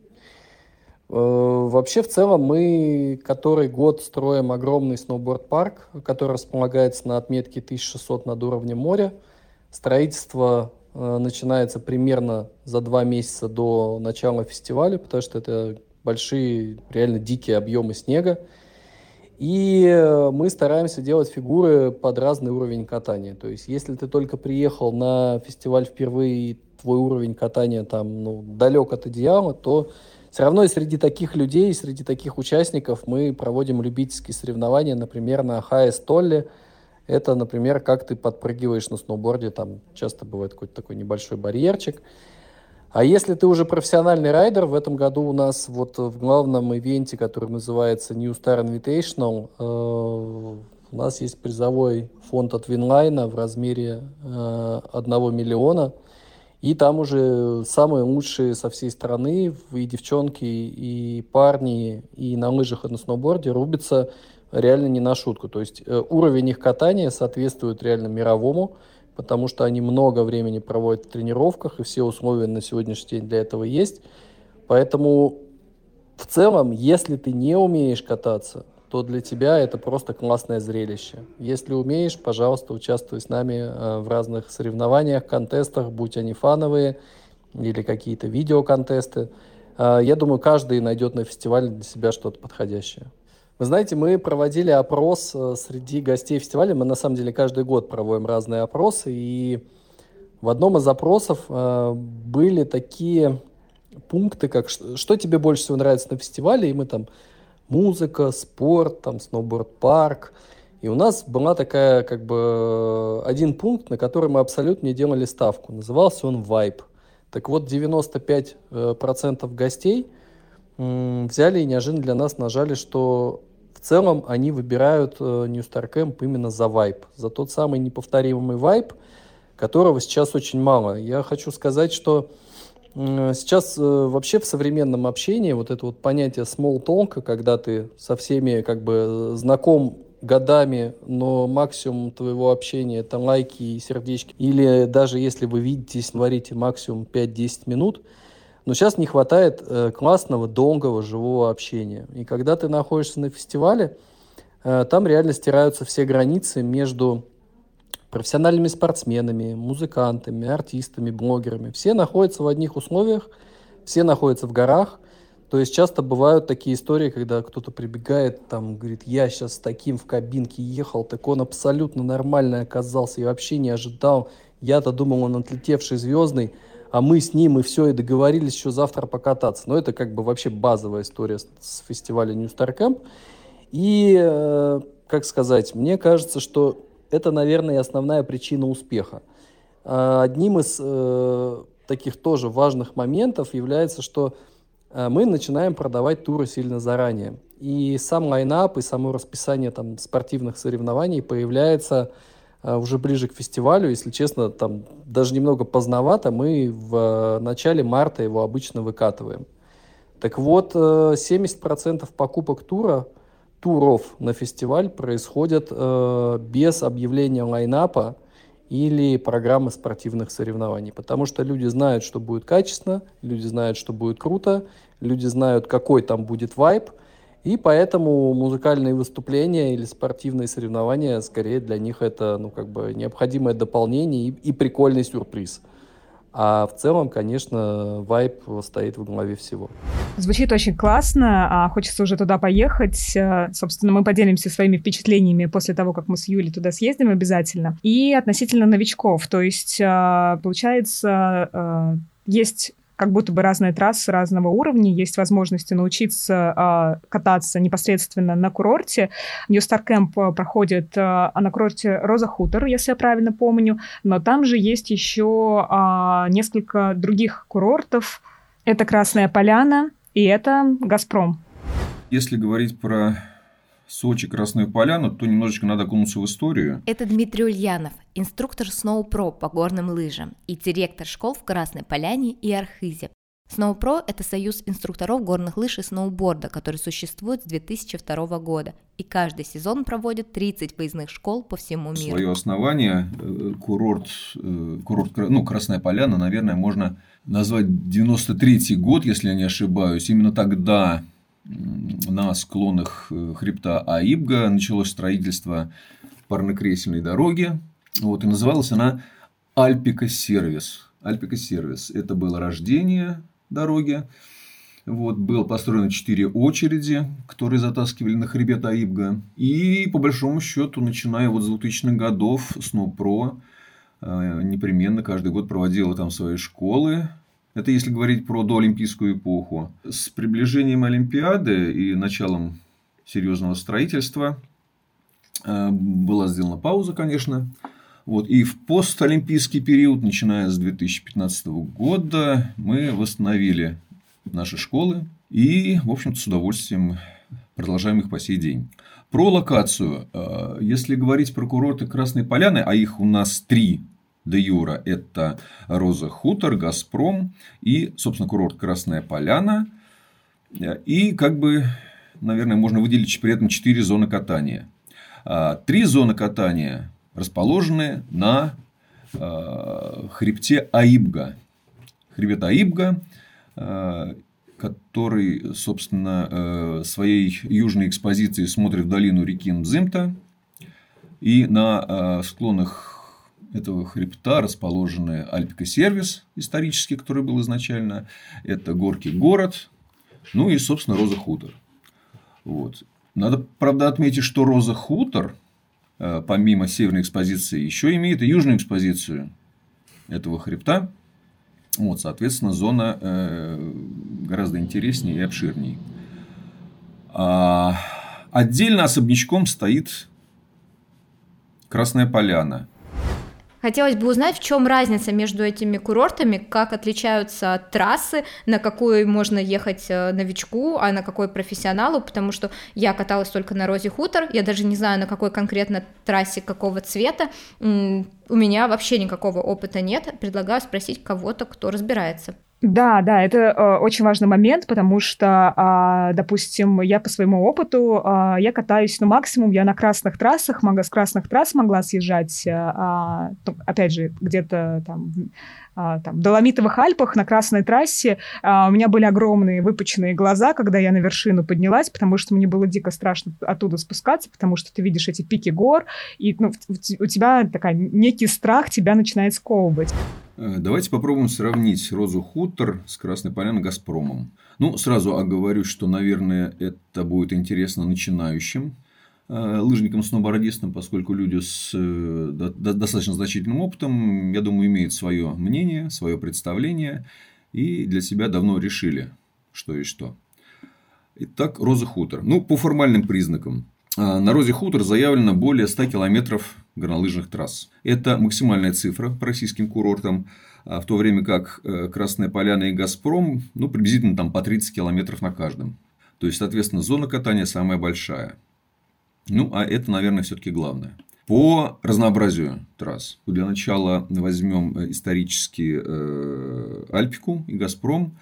Э, вообще, в целом, мы который год строим огромный сноуборд-парк, который располагается на отметке 1600 над уровнем моря. Строительство э, начинается примерно за два месяца до начала фестиваля, потому что это большие, реально дикие объемы снега. И э, мы стараемся делать фигуры под разный уровень катания. То есть, если ты только приехал на фестиваль впервые, и твой уровень катания там ну, далек от идеала, то все равно и среди таких людей, среди таких участников мы проводим любительские соревнования, например, на highest ollie. Это, например, как ты подпрыгиваешь на сноуборде, там часто бывает какой-то такой небольшой барьерчик. А если ты уже профессиональный райдер, в этом году у нас вот в главном ивенте, который называется New Star Invitational, э, у нас есть призовой фонд от Винлайна в размере э, 1 миллиона – и там уже самые лучшие со всей страны, и девчонки, и парни, и на лыжах, и на сноуборде рубятся реально не на шутку. То есть э, уровень их катания соответствует реально мировому, потому что они много времени проводят в тренировках, и все условия на сегодняшний день для этого есть. Поэтому в целом, если ты не умеешь кататься, то для тебя это просто классное зрелище. Если умеешь, пожалуйста, участвуй с нами э, в разных соревнованиях, контестах, будь они фановые или какие-то видеоконтесты. Э, я думаю, каждый найдет на фестивале для себя что-то подходящее. Вы знаете, мы проводили опрос э, среди гостей фестиваля. Мы на самом деле каждый год проводим разные опросы. И в одном из опросов были такие пункты, как что тебе больше всего нравится на фестивале, и мы там музыка, спорт, там, сноуборд-парк. И у нас была такая, как бы, один пункт, на который мы абсолютно не делали ставку. Назывался он «Вайб». Так вот, 95% э, гостей взяли и неожиданно для нас нажали, что в целом они выбирают э, New Star Camp именно за вайб, за тот самый неповторимый вайб, которого сейчас очень мало. Я хочу сказать, что Сейчас э, вообще в современном общении вот это вот понятие small talk, когда ты со всеми как бы знаком годами, но максимум твоего общения это лайки и сердечки. Или даже если вы видитесь, говорите максимум 5-10 минут. Но сейчас не хватает э, классного, долгого, живого общения. И когда ты находишься на фестивале, э, там реально стираются все границы между профессиональными спортсменами, музыкантами, артистами, блогерами. Все находятся в одних условиях, все находятся в горах. То есть часто бывают такие истории, когда кто-то прибегает, там, говорит, я сейчас с таким в кабинке ехал, так он абсолютно нормальный оказался, я вообще не ожидал. Я-то думал, он отлетевший звездный, а мы с ним и все, и договорились еще завтра покататься. Но это как бы вообще базовая история с, фестиваля New Star Camp. И, э, как сказать, мне кажется, что это, наверное, основная причина успеха. А, одним из э, таких тоже важных моментов является, что э, мы начинаем продавать туры сильно заранее. И сам лайнап, и само расписание там, спортивных соревнований появляется э, уже ближе к фестивалю. Если честно, там даже немного поздновато, мы в начале марта его обычно выкатываем. Так вот, 70% покупок тура – туров на фестиваль происходят э, без объявления лайнапа или программы спортивных соревнований, потому что люди знают, что будет качественно, люди знают, что будет круто, люди знают, какой там будет вайб, и поэтому музыкальные выступления или спортивные соревнования скорее для них это ну, как бы необходимое дополнение и, и прикольный сюрприз. А в целом, конечно, вайп стоит в главе всего. Звучит очень классно, а хочется уже туда поехать. Э, собственно, мы поделимся своими впечатлениями после того, как мы с Юлей туда съездим обязательно. И относительно новичков, то есть, э, получается, э, есть как будто бы разные трассы разного уровня, есть возможности научиться э, кататься непосредственно на курорте. New Star Camp проходит э, на курорте Роза Хутор, если я правильно помню, но там же есть еще э, несколько других курортов. Это Красная Поляна и это Газпром. Если говорить про Сочи, Красную Поляну, то немножечко надо окунуться в историю. Это Дмитрий Ульянов, инструктор Pro по горным лыжам и директор школ в Красной Поляне и Архизе. Pro – это союз инструкторов горных лыж и сноуборда, который существует с 2002 года, и каждый сезон проводит 30 выездных школ по всему миру. Свое основание э, курорт, э, курорт ну, Красная Поляна, наверное, можно назвать 93 год, если я не ошибаюсь. Именно тогда на склонах э, хребта Аибга началось строительство парнокресельной дороги. Вот, и называлась она Альпика Сервис. Альпика Сервис. Это было рождение дороги. Вот, было построено четыре очереди, которые затаскивали на хребет Аибга. И, по большому счету, начиная вот с 2000-х годов, Snowpro э, непременно каждый год проводила там свои школы. Это если говорить про доолимпийскую эпоху. С приближением Олимпиады и началом серьезного строительства э, была сделана пауза, конечно. Вот. И в постолимпийский период, начиная с 2015 года, мы восстановили наши школы и, в общем-то, с удовольствием продолжаем их по сей день. Про локацию. Э, если говорить про курорты Красной Поляны, а их у нас три де Юра – это Роза Хутор, Газпром и, собственно, курорт Красная Поляна. И, как бы, наверное, можно выделить при этом четыре зоны катания. А, три зоны катания расположены на а, хребте Аибга. Хребет Аибга, а, который, собственно, своей южной экспозицией смотрит в долину реки Мзымта. И на склонах этого хребта расположены Альпика-сервис исторический, который был изначально. Это Горький город. Ну и, собственно, Роза Хутор. Вот. Надо, правда, отметить, что Роза Хутор, э, помимо северной экспозиции, еще имеет и южную экспозицию этого хребта. Вот, соответственно, зона э, гораздо интереснее и обширнее. А отдельно особнячком стоит Красная Поляна. Хотелось бы узнать, в чем разница между этими курортами, как отличаются трассы, на какой можно ехать э, новичку, а на какой профессионалу, потому что я каталась только на Розе Хутор, я даже не знаю, на какой конкретно трассе какого цвета, у меня вообще никакого опыта нет, предлагаю спросить кого-то, кто разбирается. Да, да, это э, очень важный момент, потому что, э, допустим, я по своему опыту, э, я катаюсь, ну, максимум я на красных трассах, могла, с красных трасс могла съезжать, э, э, опять же, где-то там а, там, Доломитовых Альпах на Красной трассе а, у меня были огромные выпученные глаза, когда я на вершину поднялась, потому что мне было дико страшно оттуда спускаться, потому что ты видишь эти пики гор, и ну, у тебя такая некий страх тебя начинает сковывать. Э, давайте попробуем сравнить Розу Хутор с Красной Поляной Газпромом. Ну, сразу оговорюсь, что, наверное, это будет интересно начинающим лыжникам, сноубордистам, поскольку люди с э, достаточно значительным опытом, я думаю, имеют свое мнение, свое представление и для себя давно решили, что и что. Итак, Роза Хутор. Ну, по формальным признакам. Э, на Розе Хутор заявлено более 100 километров горнолыжных трасс. Это максимальная цифра по российским курортам, в то время как Красная Поляна и Газпром, ну, приблизительно там по 30 километров на каждом. То есть, соответственно, зона катания самая большая. Ну, а это, наверное, все-таки главное. По разнообразию трасс. Для начала возьмем э, исторически э, Альпику и Газпром.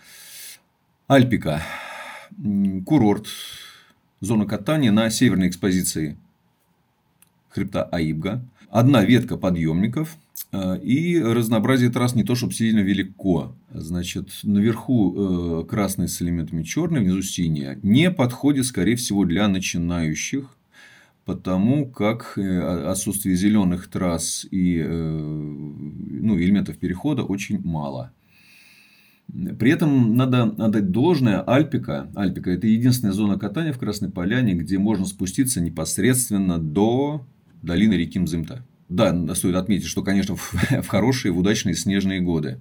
Альпика. Курорт. Зона катания на северной экспозиции хребта Аибга. Одна ветка подъемников. Э, и разнообразие трасс не то, чтобы сильно велико. Значит, наверху красный с элементами черный, внизу синяя. Не подходит, скорее всего, для начинающих потому как э, отсутствие зеленых трасс и э, ну, элементов перехода очень мало. При этом надо отдать должное Альпика. Альпика – это единственная зона катания в Красной Поляне, где можно спуститься непосредственно до долины реки Мзымта. Да, стоит отметить, что, конечно, в хорошие, в удачные снежные годы.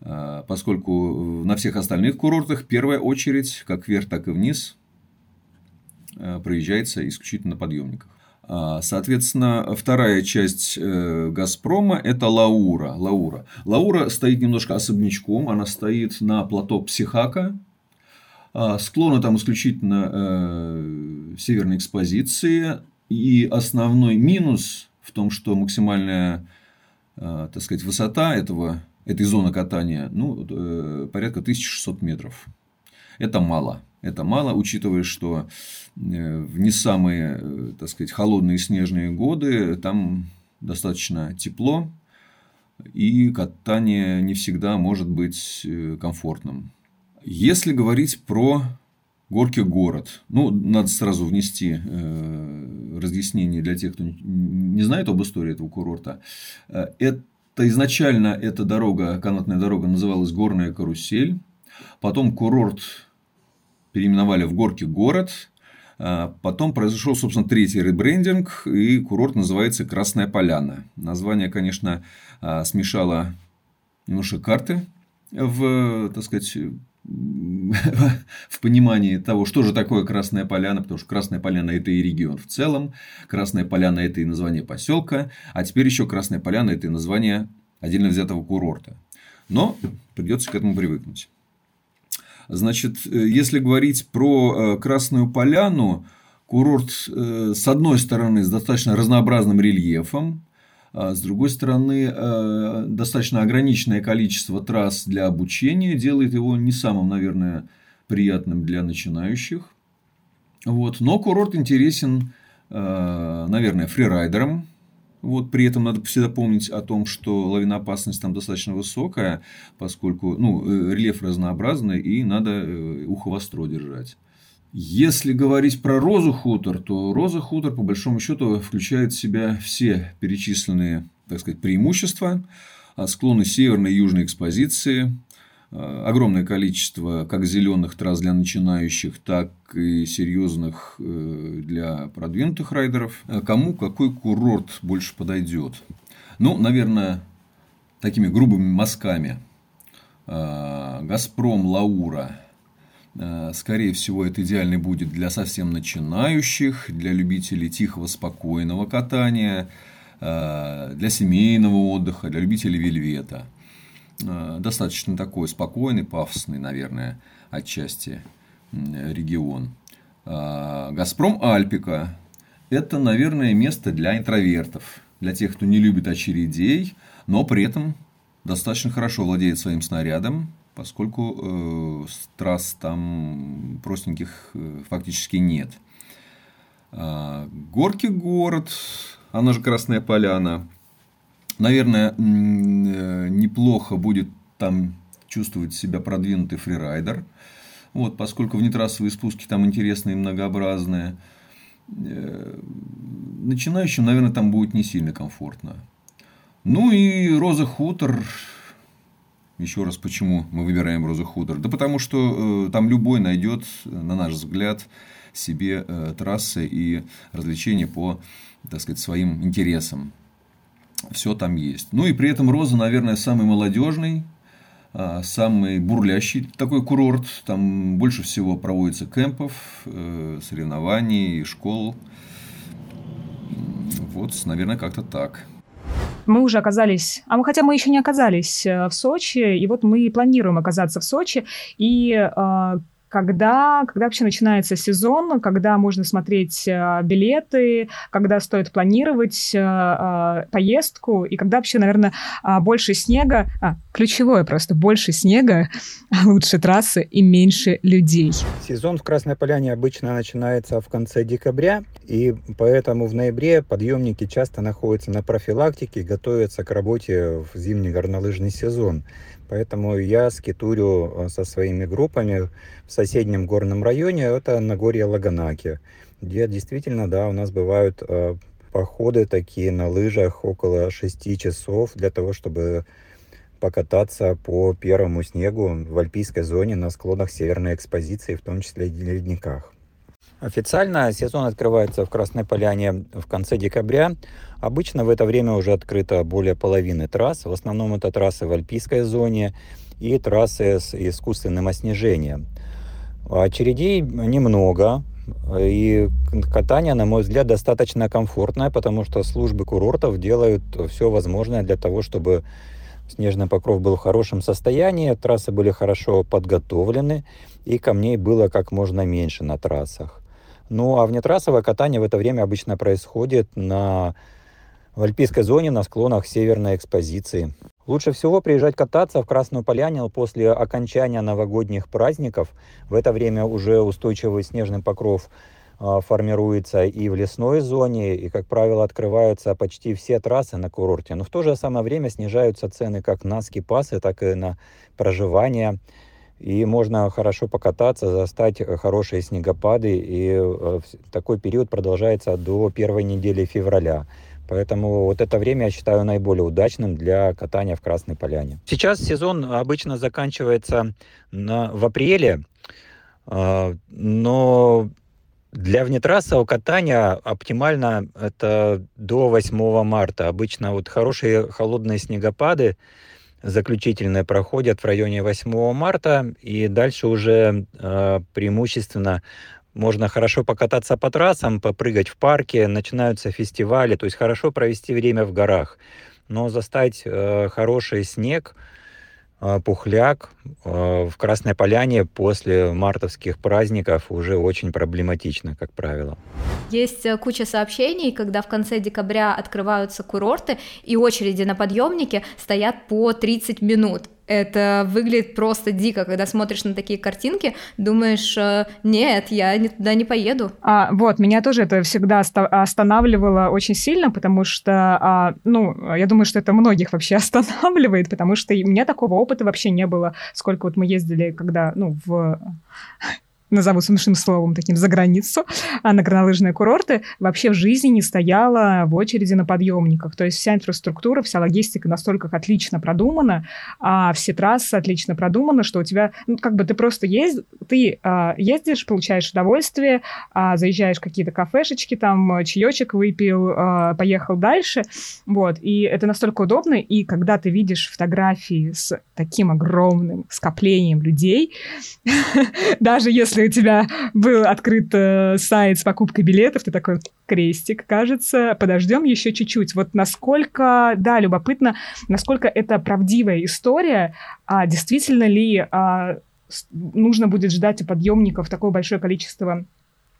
А, поскольку на всех остальных курортах первая очередь, как вверх, так и вниз, проезжается исключительно на подъемниках. А, соответственно, вторая часть э, «Газпрома» – это Лаура. Лаура. Лаура стоит немножко особнячком. Она стоит на плато Психака. А, склоны там исключительно э, северной экспозиции. И основной минус в том, что максимальная так сказать, высота этого, этой зоны катания ну, порядка 1600 метров. Это мало. Это мало, учитывая, что э, в не самые, э, так сказать, холодные снежные годы там достаточно тепло, и катание не всегда может быть э, комфортным. Если говорить про горки город, ну, надо сразу внести разъяснение для тех, кто не знает об истории этого курорта. Это изначально эта дорога, канатная дорога называлась Горная карусель. Потом курорт переименовали в Горки город. А, потом произошел, собственно, третий ребрендинг, и курорт называется Красная Поляна. Название, конечно, а, смешало немножко карты в, так сказать, в понимании того, что же такое Красная Поляна, потому что Красная Поляна – это и регион в целом, Красная Поляна – это и название поселка, а теперь еще Красная Поляна – это и название отдельно взятого курорта. Но придется к этому привыкнуть. Значит, э, если говорить про э, Красную Поляну, курорт, э, с одной стороны, с достаточно разнообразным рельефом, а с другой стороны, достаточно ограниченное количество трасс для обучения делает его не самым, наверное, приятным для начинающих. Вот. Но курорт интересен, наверное, фрирайдерам, вот, при этом надо всегда помнить о том, что лавиноопасность там достаточно высокая, поскольку ну, э, рельеф разнообразный, и надо э, ухо востро держать. Если говорить про розу хутор, то роза хутор, по большому счету, включает в себя все перечисленные так сказать, преимущества, а склоны северной и южной экспозиции, огромное количество как зеленых трасс для начинающих, так и серьезных э, для продвинутых райдеров. Э, кому какой курорт больше подойдет? Ну, наверное, такими грубыми мазками. Газпром, Лаура. Скорее всего, это идеальный будет для совсем начинающих, для любителей тихого, спокойного катания, для семейного отдыха, для любителей вельвета – Э, достаточно такой спокойный, пафосный, наверное, отчасти регион. А, Газпром Альпика – это, наверное, место для интровертов, для тех, кто не любит очередей, но при этом достаточно хорошо владеет своим снарядом, поскольку э, трасс там простеньких э, фактически нет. А, Горки город, она же Красная Поляна, Наверное, неплохо будет там чувствовать себя продвинутый фрирайдер. Вот, поскольку внетрассовые спуски там интересные и многообразные. Э, начинающим, наверное, там будет не сильно комфортно. Ну и Роза Хутор. Еще раз, почему мы выбираем Роза Хутор? Да потому что э, там любой найдет, на наш взгляд, себе э, трассы и развлечения по, так сказать, своим интересам. Все там есть. Ну и при этом Роза, наверное, самый молодежный а, самый бурлящий такой курорт. Там больше всего проводится кемпов, э, соревнований, школ. Вот, наверное, как-то так. Мы уже оказались, а мы хотя мы еще не оказались э, в Сочи, и вот мы планируем оказаться в Сочи, и а, когда, когда вообще начинается сезон, когда можно смотреть э, билеты, когда стоит планировать э, э, поездку, и когда вообще, наверное, э, больше снега, а, ключевое просто, больше снега, лучше трассы и меньше людей. Сезон в Красной Поляне обычно начинается в конце декабря, и поэтому в ноябре подъемники часто находятся на профилактике, готовятся к работе в зимний горнолыжный сезон. Поэтому я скитурю э, со своими группами в соседнем горном районе, это Нагорье Лаганаки, где действительно, да, у нас бывают э, походы такие на лыжах около 6 часов для того, чтобы покататься по первому снегу в альпийской зоне на склонах северной экспозиции, в том числе и ледниках. Официально сезон открывается в Красной Поляне в конце декабря. Обычно в это время уже открыто более половины трасс. В основном это трассы в альпийской зоне и трассы с искусственным оснежением. Очередей немного, и катание, на мой взгляд, достаточно комфортное, потому что службы курортов делают все возможное для того, чтобы снежный покров был в хорошем состоянии, трассы были хорошо подготовлены, и камней было как можно меньше на трассах. Ну а внетрассовое катание в это время обычно происходит на в альпийской зоне на склонах северной экспозиции. Лучше всего приезжать кататься в Красную Поляну после окончания новогодних праздников. В это время уже устойчивый снежный покров а, формируется и в лесной зоне, и, как правило, открываются почти все трассы на курорте. Но в то же самое время снижаются цены как на скипасы, так и на проживание и можно хорошо покататься, застать э, хорошие снегопады, и э, такой период продолжается до первой недели февраля. Поэтому вот это время я считаю наиболее удачным для катания в Красной Поляне. Сейчас сезон обычно заканчивается на, в апреле, э, но для внетрассового катания оптимально это до 8 марта. Обычно вот хорошие холодные снегопады заключительные проходят в районе 8 марта, и дальше уже э, преимущественно можно хорошо покататься по трассам, попрыгать в парке, начинаются фестивали, то есть хорошо провести время в горах. Но застать э, хороший снег – пухляк а, в Красной Поляне после мартовских праздников уже очень проблематично, как правило. Есть э, куча сообщений, когда в конце декабря открываются курорты, и очереди на подъемнике стоят по 30 минут. Это выглядит просто дико, когда смотришь на такие картинки, думаешь, э, нет, я туда не поеду. А, вот, меня тоже это всегда останавливало очень сильно, потому что, а, ну, я думаю, что это многих вообще останавливает, потому что у меня такого опыта вообще не было, сколько вот мы ездили, когда, ну, в назову смешным словом таким, за границу, а на горнолыжные курорты, вообще в жизни не стояла в очереди на подъемниках. То есть вся инфраструктура, вся логистика настолько отлично продумана, а все трассы отлично продуманы, что у тебя, ну, как бы ты просто езд, ты а, ездишь, получаешь удовольствие, а, заезжаешь в какие-то кафешечки, там чаечек выпил, а, поехал дальше, вот, и это настолько удобно, и когда ты видишь фотографии с таким огромным скоплением людей, даже если если у тебя был открыт э, сайт с покупкой билетов, ты такой крестик, кажется, подождем еще чуть-чуть. Вот насколько, да, любопытно, насколько это правдивая история, а действительно ли а, нужно будет ждать у подъемников такое большое количество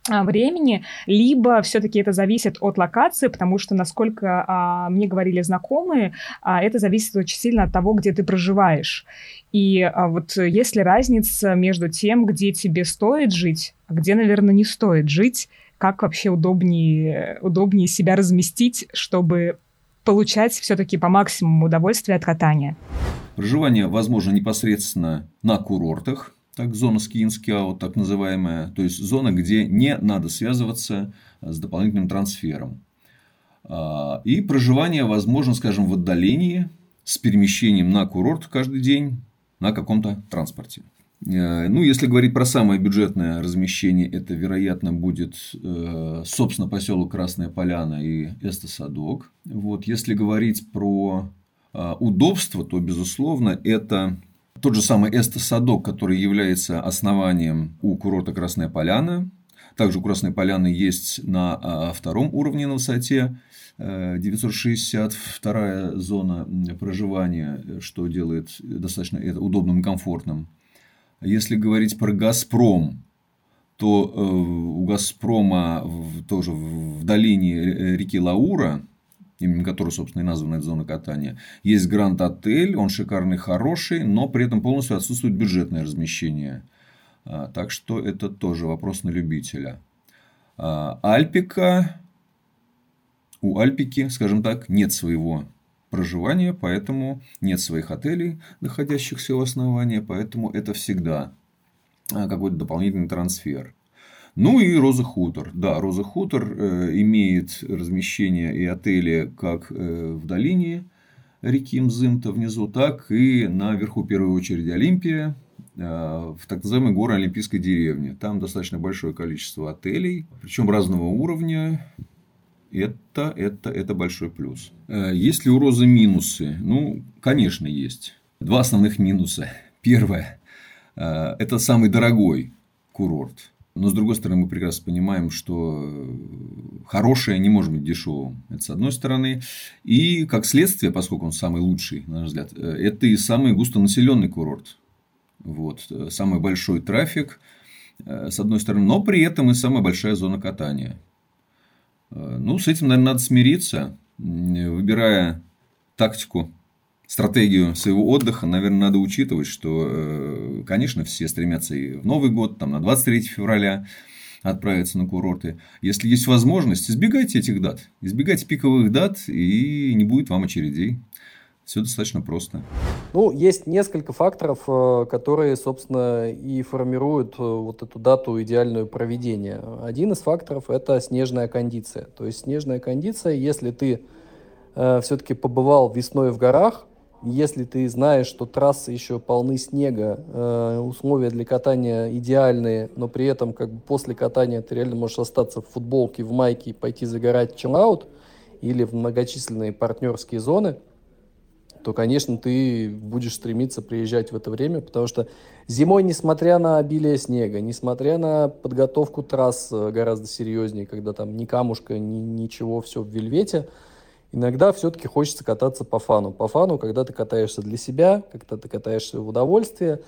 времени, либо все-таки это зависит от локации, потому что, насколько а, мне говорили знакомые, а, это зависит очень сильно от того, где ты проживаешь. И а, вот есть ли разница между тем, где тебе стоит жить, а где, наверное, не стоит жить, как вообще удобнее, удобнее себя разместить, чтобы получать все-таки по максимуму удовольствия от катания? Проживание возможно непосредственно на курортах, так зона ски-ин-ски-аут, так называемая, то есть зона, где не надо связываться с дополнительным трансфером. А, и проживание возможно, скажем, в отдалении с перемещением на курорт каждый день на каком-то транспорте. Э, ну, если говорить про самое бюджетное размещение, это, вероятно, будет, э, собственно, поселок Красная Поляна и Эстосадок. Вот. Если говорить про а, удобство, то, безусловно, это тот же самый Эстосадок, который является основанием у курорта Красная Поляна. Также у Красной Поляны есть на а, втором уровне на высоте 962 э, зона проживания, что делает достаточно это удобным и комфортным. Если говорить про «Газпром», то э, у «Газпрома» тоже в долине реки Лаура именно который, собственно, и названа эта зона катания. Есть Гранд-отель, он шикарный, хороший, но при этом полностью отсутствует бюджетное размещение. А, так что это тоже вопрос на любителя. А, Альпика. У Альпики, скажем так, нет своего проживания, поэтому нет своих отелей, находящихся у основания, поэтому это всегда а, какой-то дополнительный трансфер. Ну и Роза Хутор. Да, Роза Хутор э, имеет размещение и отели как э, в долине реки Мзымта внизу, так и на верху первой очереди Олимпия, э, в так называемой горы Олимпийской деревне. Там достаточно большое количество отелей, причем разного уровня. Это, это, это большой плюс. Есть ли у Розы минусы? Ну, конечно, есть. Два основных минуса. Первое. Это самый дорогой курорт. Но, с другой стороны, мы прекрасно понимаем, что э, хорошее не может быть дешевым. Это с одной стороны. И, как следствие, поскольку он самый лучший, на наш взгляд, э, это и самый густонаселенный курорт. Вот. Э, самый большой трафик, с одной стороны, но при этом и самая большая зона катания. Ну, с этим, наверное, надо смириться, выбирая тактику стратегию своего отдыха, наверное, надо учитывать, что, э, конечно, все стремятся и в Новый год, там, на 23 февраля отправиться на курорты. Если есть возможность, избегайте этих дат. Избегайте пиковых дат, и не будет вам очередей. Все достаточно просто. Ну, есть несколько факторов, э, которые, собственно, и формируют э, вот эту дату идеальную проведения. Один из факторов – это снежная кондиция. То есть, снежная кондиция, если ты э, все-таки побывал весной в горах, если ты знаешь, что трассы еще полны снега, э, условия для катания идеальные, но при этом как бы после катания ты реально можешь остаться в футболке, в майке и пойти загорать чиллаут или в многочисленные партнерские зоны, то, конечно, ты будешь стремиться приезжать в это время, потому что зимой, несмотря на обилие снега, несмотря на подготовку трасс э, гораздо серьезнее, когда там ни камушка, ни ничего, все в вельвете – Иногда все-таки хочется кататься по фану. По фану, когда ты катаешься для себя, когда ты катаешься в удовольствие.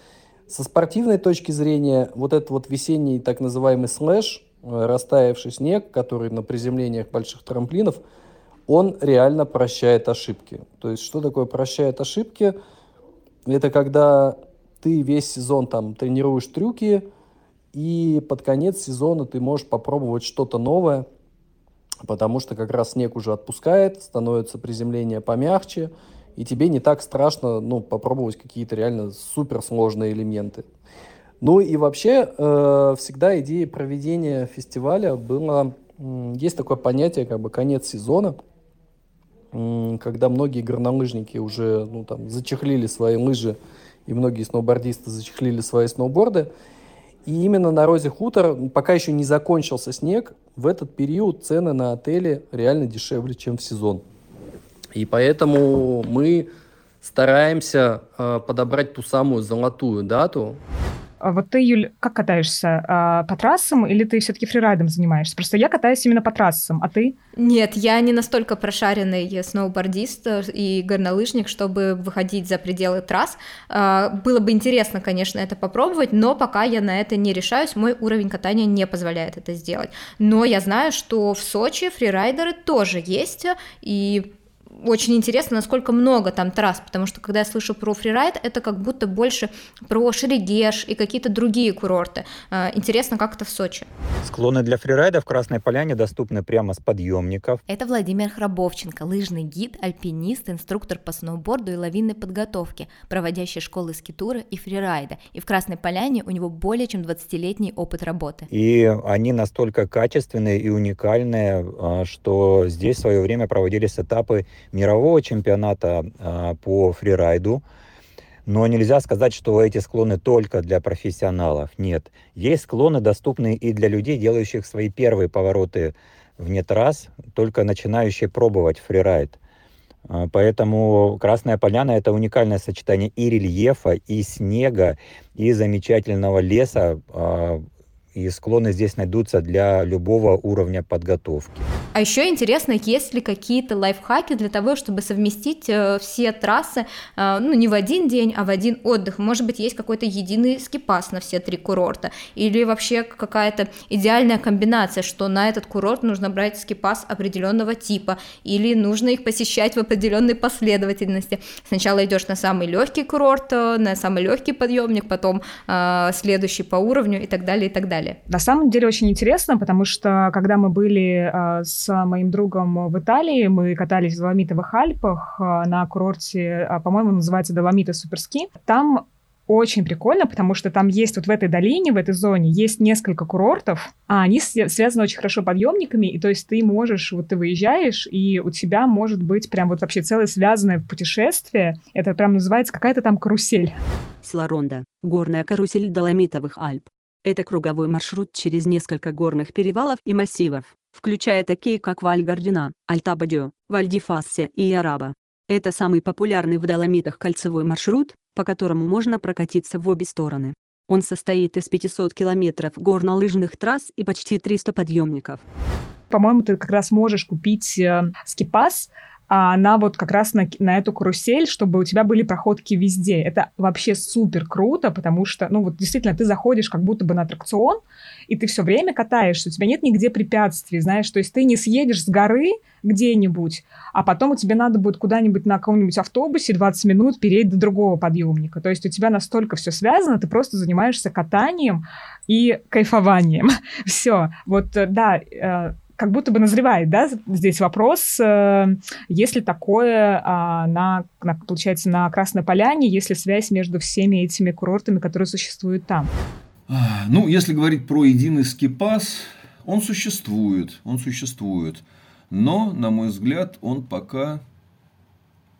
Со спортивной точки зрения, вот этот вот весенний так называемый слэш, э, растаявший снег, который на приземлениях больших трамплинов, он реально прощает ошибки. То есть, что такое прощает ошибки? Это когда ты весь сезон там тренируешь трюки, и под конец сезона ты можешь попробовать что-то новое – потому что как раз снег уже отпускает, становится приземление помягче, и тебе не так страшно ну, попробовать какие-то реально суперсложные элементы. Ну и вообще э, всегда идея проведения фестиваля была... Есть такое понятие, как бы конец сезона, когда многие горнолыжники уже ну, там, зачехлили свои лыжи, и многие сноубордисты зачехлили свои сноуборды, и именно на Розе Хутор, пока еще не закончился снег, в этот период цены на отели реально дешевле, чем в сезон. И поэтому мы стараемся э, подобрать ту самую золотую дату, вот ты, Юль, как катаешься? А, по трассам или ты все-таки фрирайдом занимаешься? Просто я катаюсь именно по трассам, а ты? Нет, я не настолько прошаренный сноубордист и горнолыжник, чтобы выходить за пределы трасс. А, было бы интересно, конечно, это попробовать, но пока я на это не решаюсь, мой уровень катания не позволяет это сделать. Но я знаю, что в Сочи фрирайдеры тоже есть, и очень интересно, насколько много там трасс, потому что когда я слышу про фрирайд, это как будто больше про Шерегеш и какие-то другие курорты. А, интересно, как это в Сочи. Склоны для фрирайда в Красной Поляне доступны прямо с подъемников. Это Владимир Храбовченко, лыжный гид, альпинист, инструктор по сноуборду и лавинной подготовке, проводящий школы скитура и фрирайда. И в Красной Поляне у него более чем 20-летний опыт работы. И они настолько качественные и уникальные, а, что здесь в свое время проводились этапы мирового чемпионата а, по фрирайду. Но нельзя сказать, что эти склоны только для профессионалов. Нет. Есть склоны, доступные и для людей, делающих свои первые повороты вне трасс, только начинающие пробовать фрирайд. А, поэтому Красная Поляна – это уникальное сочетание и рельефа, и снега, и замечательного леса, а, и склоны здесь найдутся для любого уровня подготовки. А еще интересно, есть ли какие-то лайфхаки для того, чтобы совместить э, все трассы, э, ну, не в один день, а в один отдых? Может быть, есть какой-то единый скипас на все три курорта? Или вообще какая-то идеальная комбинация, что на этот курорт нужно брать скипас определенного типа, или нужно их посещать в определенной последовательности? Сначала идешь на самый легкий курорт, э, на самый легкий подъемник, потом э, следующий по уровню и так далее, и так далее. На самом деле очень интересно, потому что когда мы были э, с моим другом в Италии. Мы катались в Доломитовых Альпах э, на курорте, а, по-моему, называется Доломиты Суперски. Там очень прикольно, потому что там есть вот в этой долине, в этой зоне, есть несколько курортов, а они связаны очень хорошо подъемниками, и то есть ты можешь, вот ты выезжаешь, и у тебя может быть прям вот вообще целое связанное путешествие. Это прям называется какая-то там карусель. Сларонда. Горная карусель Доломитовых Альп. Это круговой маршрут через несколько горных перевалов и массивов включая такие как Вальгардина, Альтабадио, Вальдифассе и Яраба. Это самый популярный в Доломитах кольцевой маршрут, по которому можно прокатиться в обе стороны. Он состоит из 500 километров горнолыжных трасс и почти 300 подъемников. По-моему, ты как раз можешь купить э, скипас а она вот как раз на, на эту карусель, чтобы у тебя были проходки везде. Это вообще супер круто, потому что, ну вот действительно, ты заходишь как будто бы на аттракцион, и ты все время катаешься, у тебя нет нигде препятствий, знаешь, то есть ты не съедешь с горы где-нибудь, а потом у тебя надо будет куда-нибудь на каком-нибудь автобусе 20 минут перейти до другого подъемника. То есть у тебя настолько все связано, ты просто занимаешься катанием и кайфованием. все. Вот, э, да, э, как будто бы назревает, да, здесь вопрос, э, есть ли такое а, на, на, получается, на Красной Поляне, есть ли связь между всеми этими курортами, которые существуют там? Ну, если говорить про единый скипас, он существует, он существует, но, на мой взгляд, он пока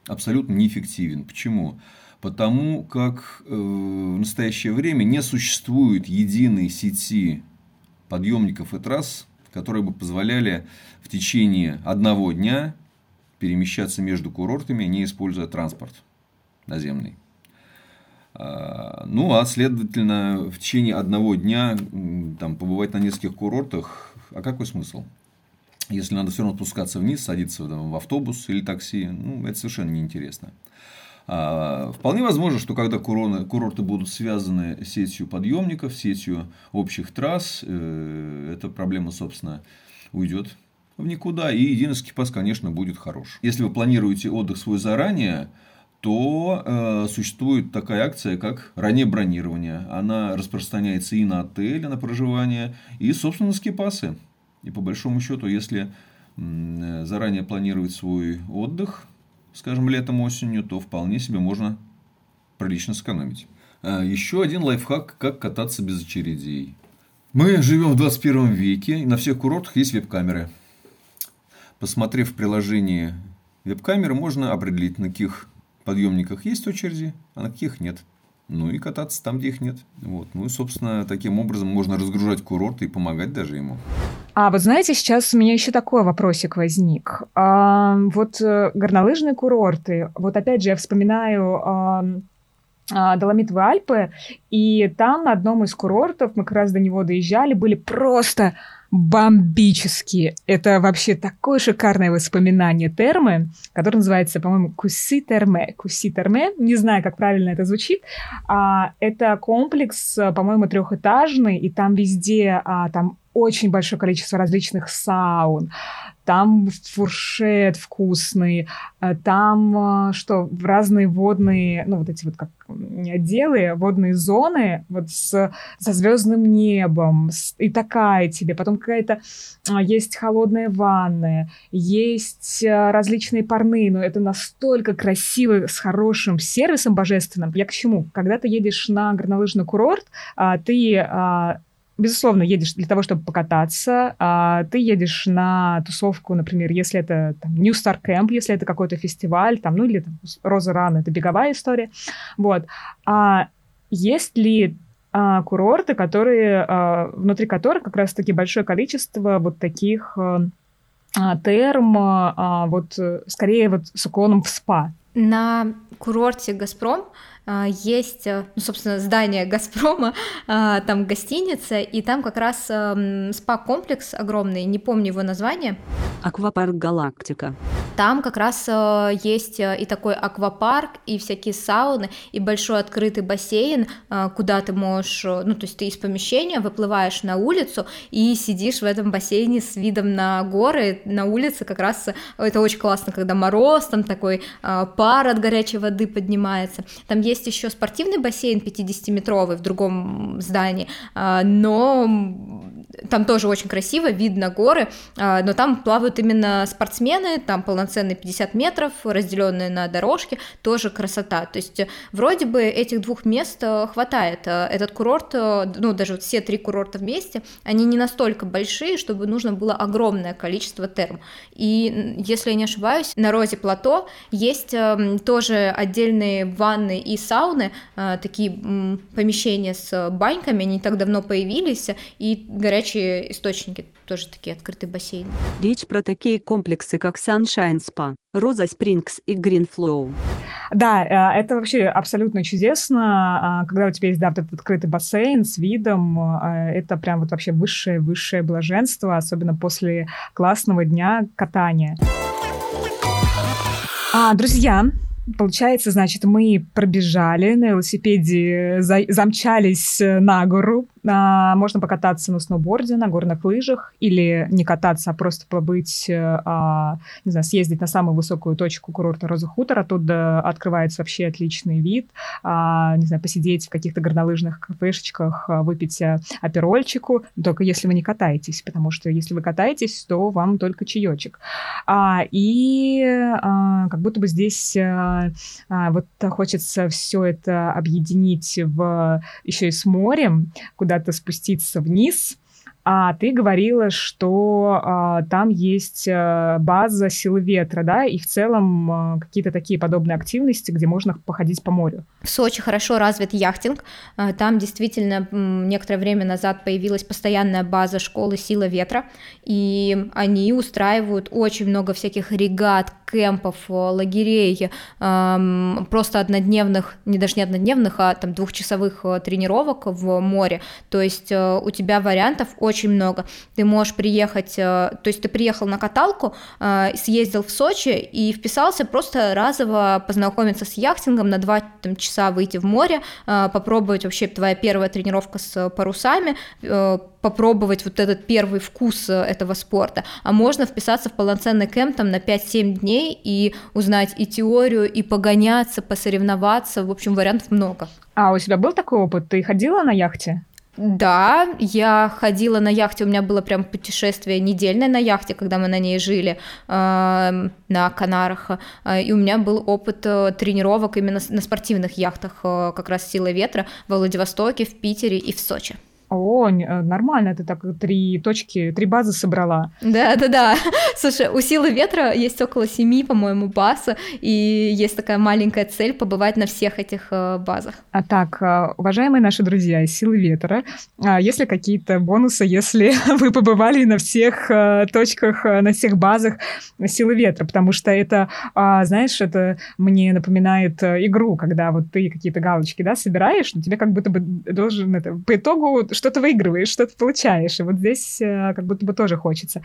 абсолютно неэффективен. Почему? Потому как э, в настоящее время не существует единой сети подъемников и трасс, которые бы позволяли в течение одного дня перемещаться между курортами, не используя транспорт наземный. А, ну, а следовательно, в течение одного дня там, побывать на нескольких курортах, а какой смысл? Если надо все равно спускаться вниз, садиться в автобус или такси, ну, это совершенно неинтересно. А, вполне возможно, что когда курорты будут связаны сетью подъемников, сетью общих трасс, э, эта проблема, собственно, уйдет в никуда, и единый скипас, конечно, будет хорош. Если вы планируете отдых свой заранее, то э, существует такая акция, как раннее бронирование. Она распространяется и на отели, на проживание, и, собственно, на скипасы. И по большому счету, если э, заранее планировать свой отдых, скажем, летом, осенью, то вполне себе можно прилично сэкономить. А, еще один лайфхак, как кататься без очередей. Мы живем в 21 веке, и на всех курортах есть веб-камеры. Посмотрев в приложении веб-камеры, можно определить, на каких подъемниках есть очереди, а на каких нет. Ну и кататься там, где их нет. Вот. Ну и, собственно, таким образом можно разгружать курорт и помогать даже ему. А вот знаете, сейчас у меня еще такой вопросик возник. А, вот э, горнолыжные курорты. Вот опять же я вспоминаю а, а, Доломитовые Альпы, и там на одном из курортов, мы как раз до него доезжали, были просто бомбические. Это вообще такое шикарное воспоминание термы, которое называется, по-моему, Куси Терме. Куси Терме, не знаю, как правильно это звучит. А, это комплекс, по-моему, трехэтажный, и там везде а, там очень большое количество различных саун, там фуршет вкусный, э, там что, разные водные, ну, вот эти вот как отделы, водные зоны вот с, со звездным небом, с, и такая тебе, потом какая-то есть холодная ванная, есть различные парные, но это настолько красиво, с хорошим сервисом божественным. Я к чему? Когда ты едешь на горнолыжный курорт, а, ты а, безусловно, едешь для того, чтобы покататься, а ты едешь на тусовку, например, если это там, New Star Camp, если это какой-то фестиваль, там, ну или там, Роза Ран, это беговая история. Вот. А есть ли а, курорты, которые, а, внутри которых как раз-таки большое количество вот таких а, а терм, а, вот скорее вот с уклоном в спа? На курорте «Газпром» есть, э, ну, собственно, здание Газпрома, а, там гостиница, и там как раз эм, спа-комплекс огромный, не помню его название. Аквапарк Галактика. Там как раз э, есть э, и такой аквапарк, и всякие сауны, и большой открытый бассейн, куда ты можешь, ну, то есть ты из помещения выплываешь на улицу и сидишь в этом бассейне с видом на горы, на улице как раз это очень классно, когда мороз, там такой пар от горячей воды поднимается. Там есть еще спортивный бассейн 50-метровый в другом здании, а, но там тоже очень красиво, видно горы, а, но там плавают именно спортсмены, там полноценные 50 метров, разделенные на дорожки, тоже красота. То есть вроде бы этих двух мест э, хватает. Этот курорт, ну даже вот все три курорта вместе, они не настолько большие, чтобы нужно было огромное количество терм. И если я не ошибаюсь, на Розе Плато есть тоже отдельные ванны и сауны, такие помещения с баньками, они так давно появились, и горячие источники, тоже такие открытые бассейны. Речь про такие комплексы, как Sunshine Spa, Rosa Springs и Green Flow. Да, э, это вообще абсолютно чудесно, а, когда у тебя есть, да, этот открытый бассейн с видом, э, это прям вот вообще высшее-высшее блаженство, особенно после классного дня катания. А, друзья, Получается, значит, мы пробежали на велосипеде, за, замчались на гору, а, можно покататься на сноуборде, на горных лыжах, или не кататься, а просто побыть, э, а, не знаю, съездить на самую высокую точку курорта Роза Хутор, оттуда открывается вообще отличный вид, а, не знаю, посидеть в каких-то горнолыжных кафешечках, а, выпить а, аперольчику, только если вы не катаетесь, потому что если вы катаетесь, то вам только чаечек. А, и а, как будто бы здесь а, а, вот хочется все это объединить в еще и с морем, куда куда-то спуститься вниз, а ты говорила, что а, там есть а, база силы ветра, да, и в целом а, какие-то такие подобные активности, где можно походить по морю. В Сочи хорошо развит яхтинг. А, там действительно некоторое время назад появилась постоянная база школы сила ветра, и они устраивают очень много всяких регат, кемпов, лагерей, а, просто однодневных, не даже не однодневных, а там двухчасовых а, тренировок в море. То есть у тебя вариантов очень много. Ты можешь приехать, э, то есть ты приехал на каталку, э, съездил в Сочи и вписался просто разово познакомиться с яхтингом, на два там, часа выйти в море, э, попробовать вообще твоя первая тренировка с парусами, попробовать вот этот первый вкус этого спорта, а можно вписаться в полноценный кемп там на 5-7 дней и узнать и теорию, и погоняться, посоревноваться, в общем, вариантов много. А у тебя был такой опыт? Ты ходила на яхте? Да, я ходила на яхте, у меня было прям путешествие недельное на яхте, когда мы на ней жили э, на Канарах, э, и у меня был опыт э, тренировок именно на спортивных яхтах, э, как раз «Сила ветра» в Владивостоке, в Питере и в Сочи. О, э, нормально, ты так три точки, три базы собрала. Да, да, да. Слушай, у силы ветра есть около семи, по-моему, баз, и есть такая маленькая цель побывать на всех этих э, базах. А так, э, уважаемые наши друзья из силы ветра, а есть ли какие-то бонусы, если вы побывали на всех точках, на всех базах силы ветра? Потому что это, а, знаешь, это мне напоминает игру, когда вот ты какие-то галочки, да, собираешь, но тебе как будто бы должен это, по итогу что-то выигрываешь, что-то получаешь. И вот здесь э, как будто бы тоже хочется.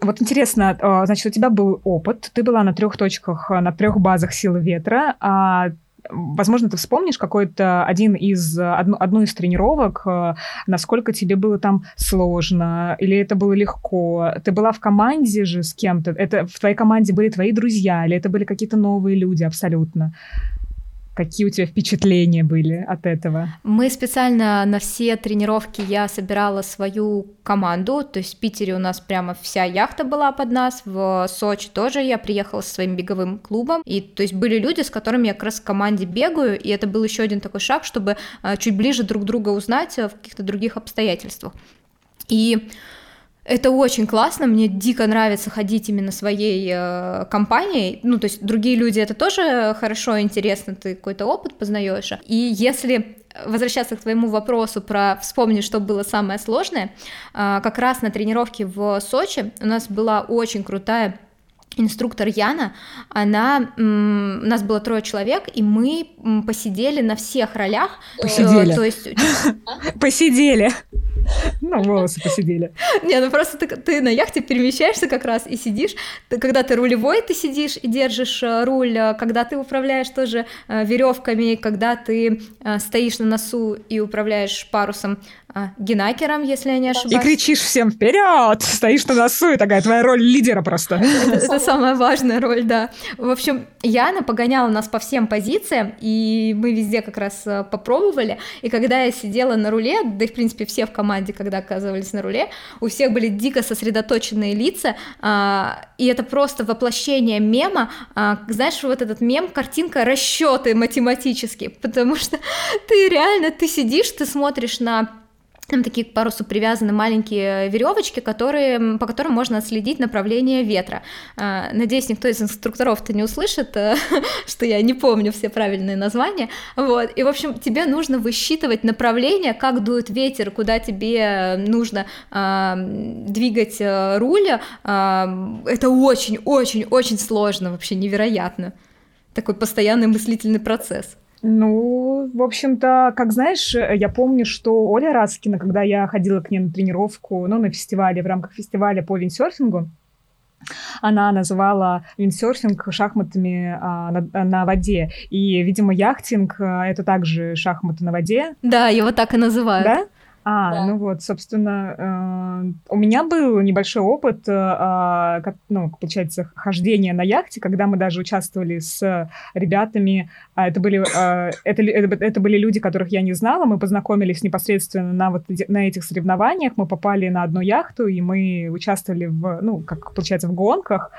Вот интересно, э, значит, у тебя был опыт, ты была на трех точках, э, на трех базах силы ветра, а возможно, ты вспомнишь какой-то один из, одну, одну из тренировок, насколько тебе было там сложно, или это было легко? Ты была в команде же с кем-то? Это в твоей команде были твои друзья, или это были какие-то новые люди абсолютно? Какие у тебя впечатления были от этого? Мы специально на все тренировки я собирала свою команду, то есть в Питере у нас прямо вся яхта была под нас, в Сочи тоже я приехала со своим беговым клубом, и то есть были люди, с которыми я как раз в команде бегаю, и это был еще один такой шаг, чтобы а, чуть ближе друг друга узнать в каких-то других обстоятельствах. И это очень классно, мне дико нравится ходить именно своей э, компанией. Ну, то есть другие люди это тоже хорошо, интересно, ты какой-то опыт познаешь. И если возвращаться к твоему вопросу про вспомнить, что было самое сложное, э, как раз на тренировке в Сочи у нас была очень крутая инструктор Яна, она, у нас было трое человек, и мы посидели на всех ролях. Посидели. То есть... Посидели. Ну, волосы посидели. Не, ну просто ты, ты на яхте перемещаешься как раз и сидишь. Ты, когда ты рулевой, ты сидишь и держишь э, руль, э, когда ты управляешь тоже э, веревками, когда ты стоишь на носу и управляешь парусом, а, генакером, если я не ошибаюсь. И кричишь всем вперед, стоишь на носу, и такая твоя роль лидера просто. Это, самая важная роль, да. В общем, Яна погоняла нас по всем позициям, и мы везде как раз э, попробовали. И когда я сидела на руле, да и в принципе все в команде, когда оказывались на руле, у всех были дико сосредоточенные лица, а, и это просто воплощение мема. А, знаешь, вот этот мем, картинка расчеты математические, потому что ты реально, ты сидишь, ты смотришь на там такие к парусу привязаны маленькие веревочки, которые, по которым можно отследить направление ветра. А, надеюсь, никто из инструкторов-то не услышит, э, что я не помню все правильные названия. Вот. И, в общем, тебе нужно высчитывать направление, как дует ветер, куда тебе нужно а, двигать э, руль. А, это очень-очень-очень сложно, вообще невероятно. Такой постоянный мыслительный процесс. Ну, в общем-то, как знаешь, я помню, что Оля Раскина, когда я ходила к ней на тренировку, ну, на фестивале, в рамках фестиваля по виндсерфингу, она называла виндсерфинг шахматами а, на, на воде. И, видимо, яхтинг а, это также шахматы на воде. Да, его так и называют. Да? А, да. ну вот, собственно, э, у меня был небольшой опыт, э, как, ну, получается, хождения на яхте, когда мы даже участвовали с ребятами. А это были, э, это, это, это были люди, которых я не знала. Мы познакомились непосредственно на вот на этих соревнованиях. Мы попали на одну яхту и мы участвовали в, ну, как получается, в гонках.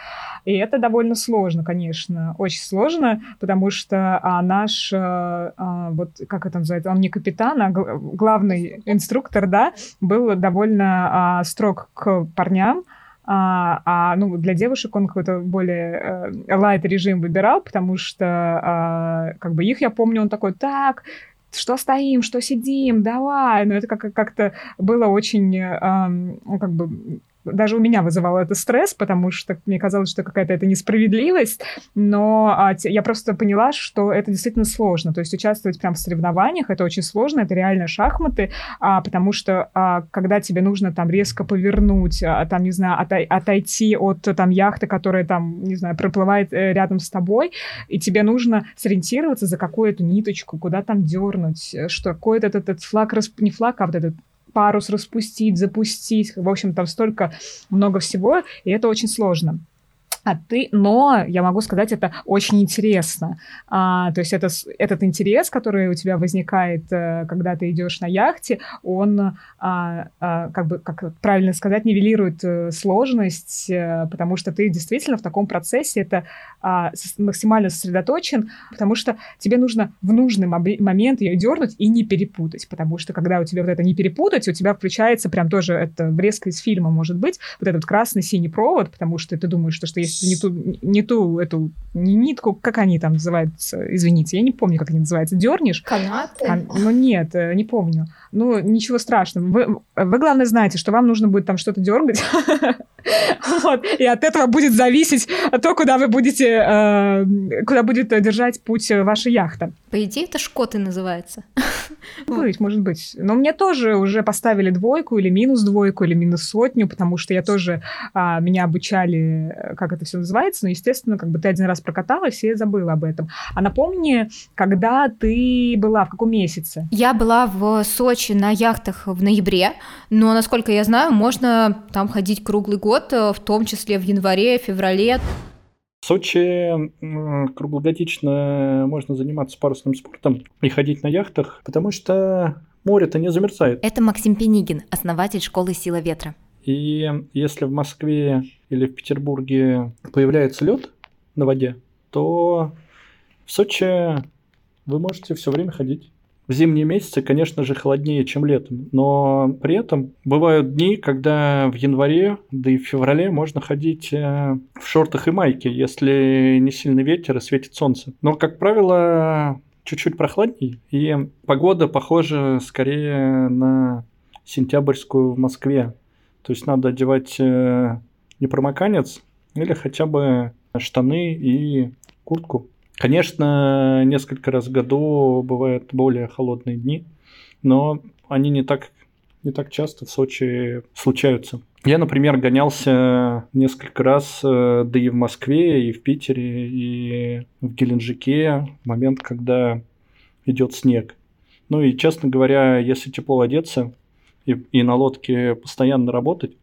И это довольно сложно, конечно, очень сложно, потому что а, наш, а, а вот как это называется, он не капитан, а главный инструктор, да, был довольно а, строг к парням, а, а ну, для девушек он какой-то более э, лайт режим выбирал, потому что а, как бы их, я помню, он такой, так, что стоим, что сидим, давай. Но это как- как-то было очень, э, ну, как бы даже у меня вызывало это стресс, потому что мне казалось, что какая-то это несправедливость, но а, я просто поняла, что это действительно сложно, то есть участвовать прям в соревнованиях, это очень сложно, это реально шахматы, а, потому что а, когда тебе нужно там резко повернуть, а, там, не знаю, отай, отойти от там яхты, которая там, не знаю, проплывает э, рядом с тобой, и тебе нужно сориентироваться за какую-то ниточку, куда там дернуть, что какой-то этот, этот флаг, не флаг, а вот этот парус распустить, запустить. В общем, там столько много всего, и это очень сложно. А ты, но я могу сказать, это очень интересно. А, то есть это, этот интерес, который у тебя возникает, э, когда ты идешь на яхте, он, а, а, как бы, как правильно сказать, нивелирует э, сложность, э, потому что ты действительно в таком процессе это а, максимально сосредоточен, потому что тебе нужно в нужный момент ее дернуть и не перепутать, потому что когда у тебя вот это не перепутать, у тебя включается прям тоже это врезка из фильма, может быть, вот этот красный-синий провод, потому что ты думаешь, что, что есть не ту, не ту эту не нитку, как они там называются, извините, я не помню, как они называются, дернешь. Канаты? А, ну нет, э, не помню. Ну, ничего страшного. Вы, вы, главное, знаете, что вам нужно будет там что-то дергать. Вот. И от этого будет зависеть то, куда вы будете, э, куда будет держать путь ваша яхта. По идее, это шкоты называется. Быть, может быть. Но мне тоже уже поставили двойку или минус двойку, или минус сотню, потому что я тоже, а, меня обучали, как это все называется, но, естественно, как бы ты один раз прокаталась и забыла об этом. А напомни, когда ты была, в каком месяце? Я была в Сочи на яхтах в ноябре, но, насколько я знаю, можно там ходить круглый год, в том числе в январе, феврале. В Сочи круглогодично можно заниматься парусным спортом и ходить на яхтах, потому что море-то не замерзает. Это Максим Пенигин, основатель школы «Сила ветра». И если в Москве или в Петербурге появляется лед на воде, то в Сочи вы можете все время ходить. В зимние месяцы, конечно же, холоднее, чем летом, но при этом бывают дни, когда в январе, да и в феврале можно ходить э, в шортах и майке, если не сильный ветер и светит солнце. Но, как правило, чуть-чуть прохладней, и погода похожа скорее на сентябрьскую в Москве. То есть надо одевать э, непромоканец или хотя бы штаны и куртку. Конечно, несколько раз в году бывают более холодные дни, но они не так, не так часто в Сочи случаются. Я, например, гонялся несколько раз, э, да и в Москве, и в Питере, и в Геленджике, в момент, когда идет снег. Ну и, честно говоря, если тепло одеться и, и на лодке постоянно работать,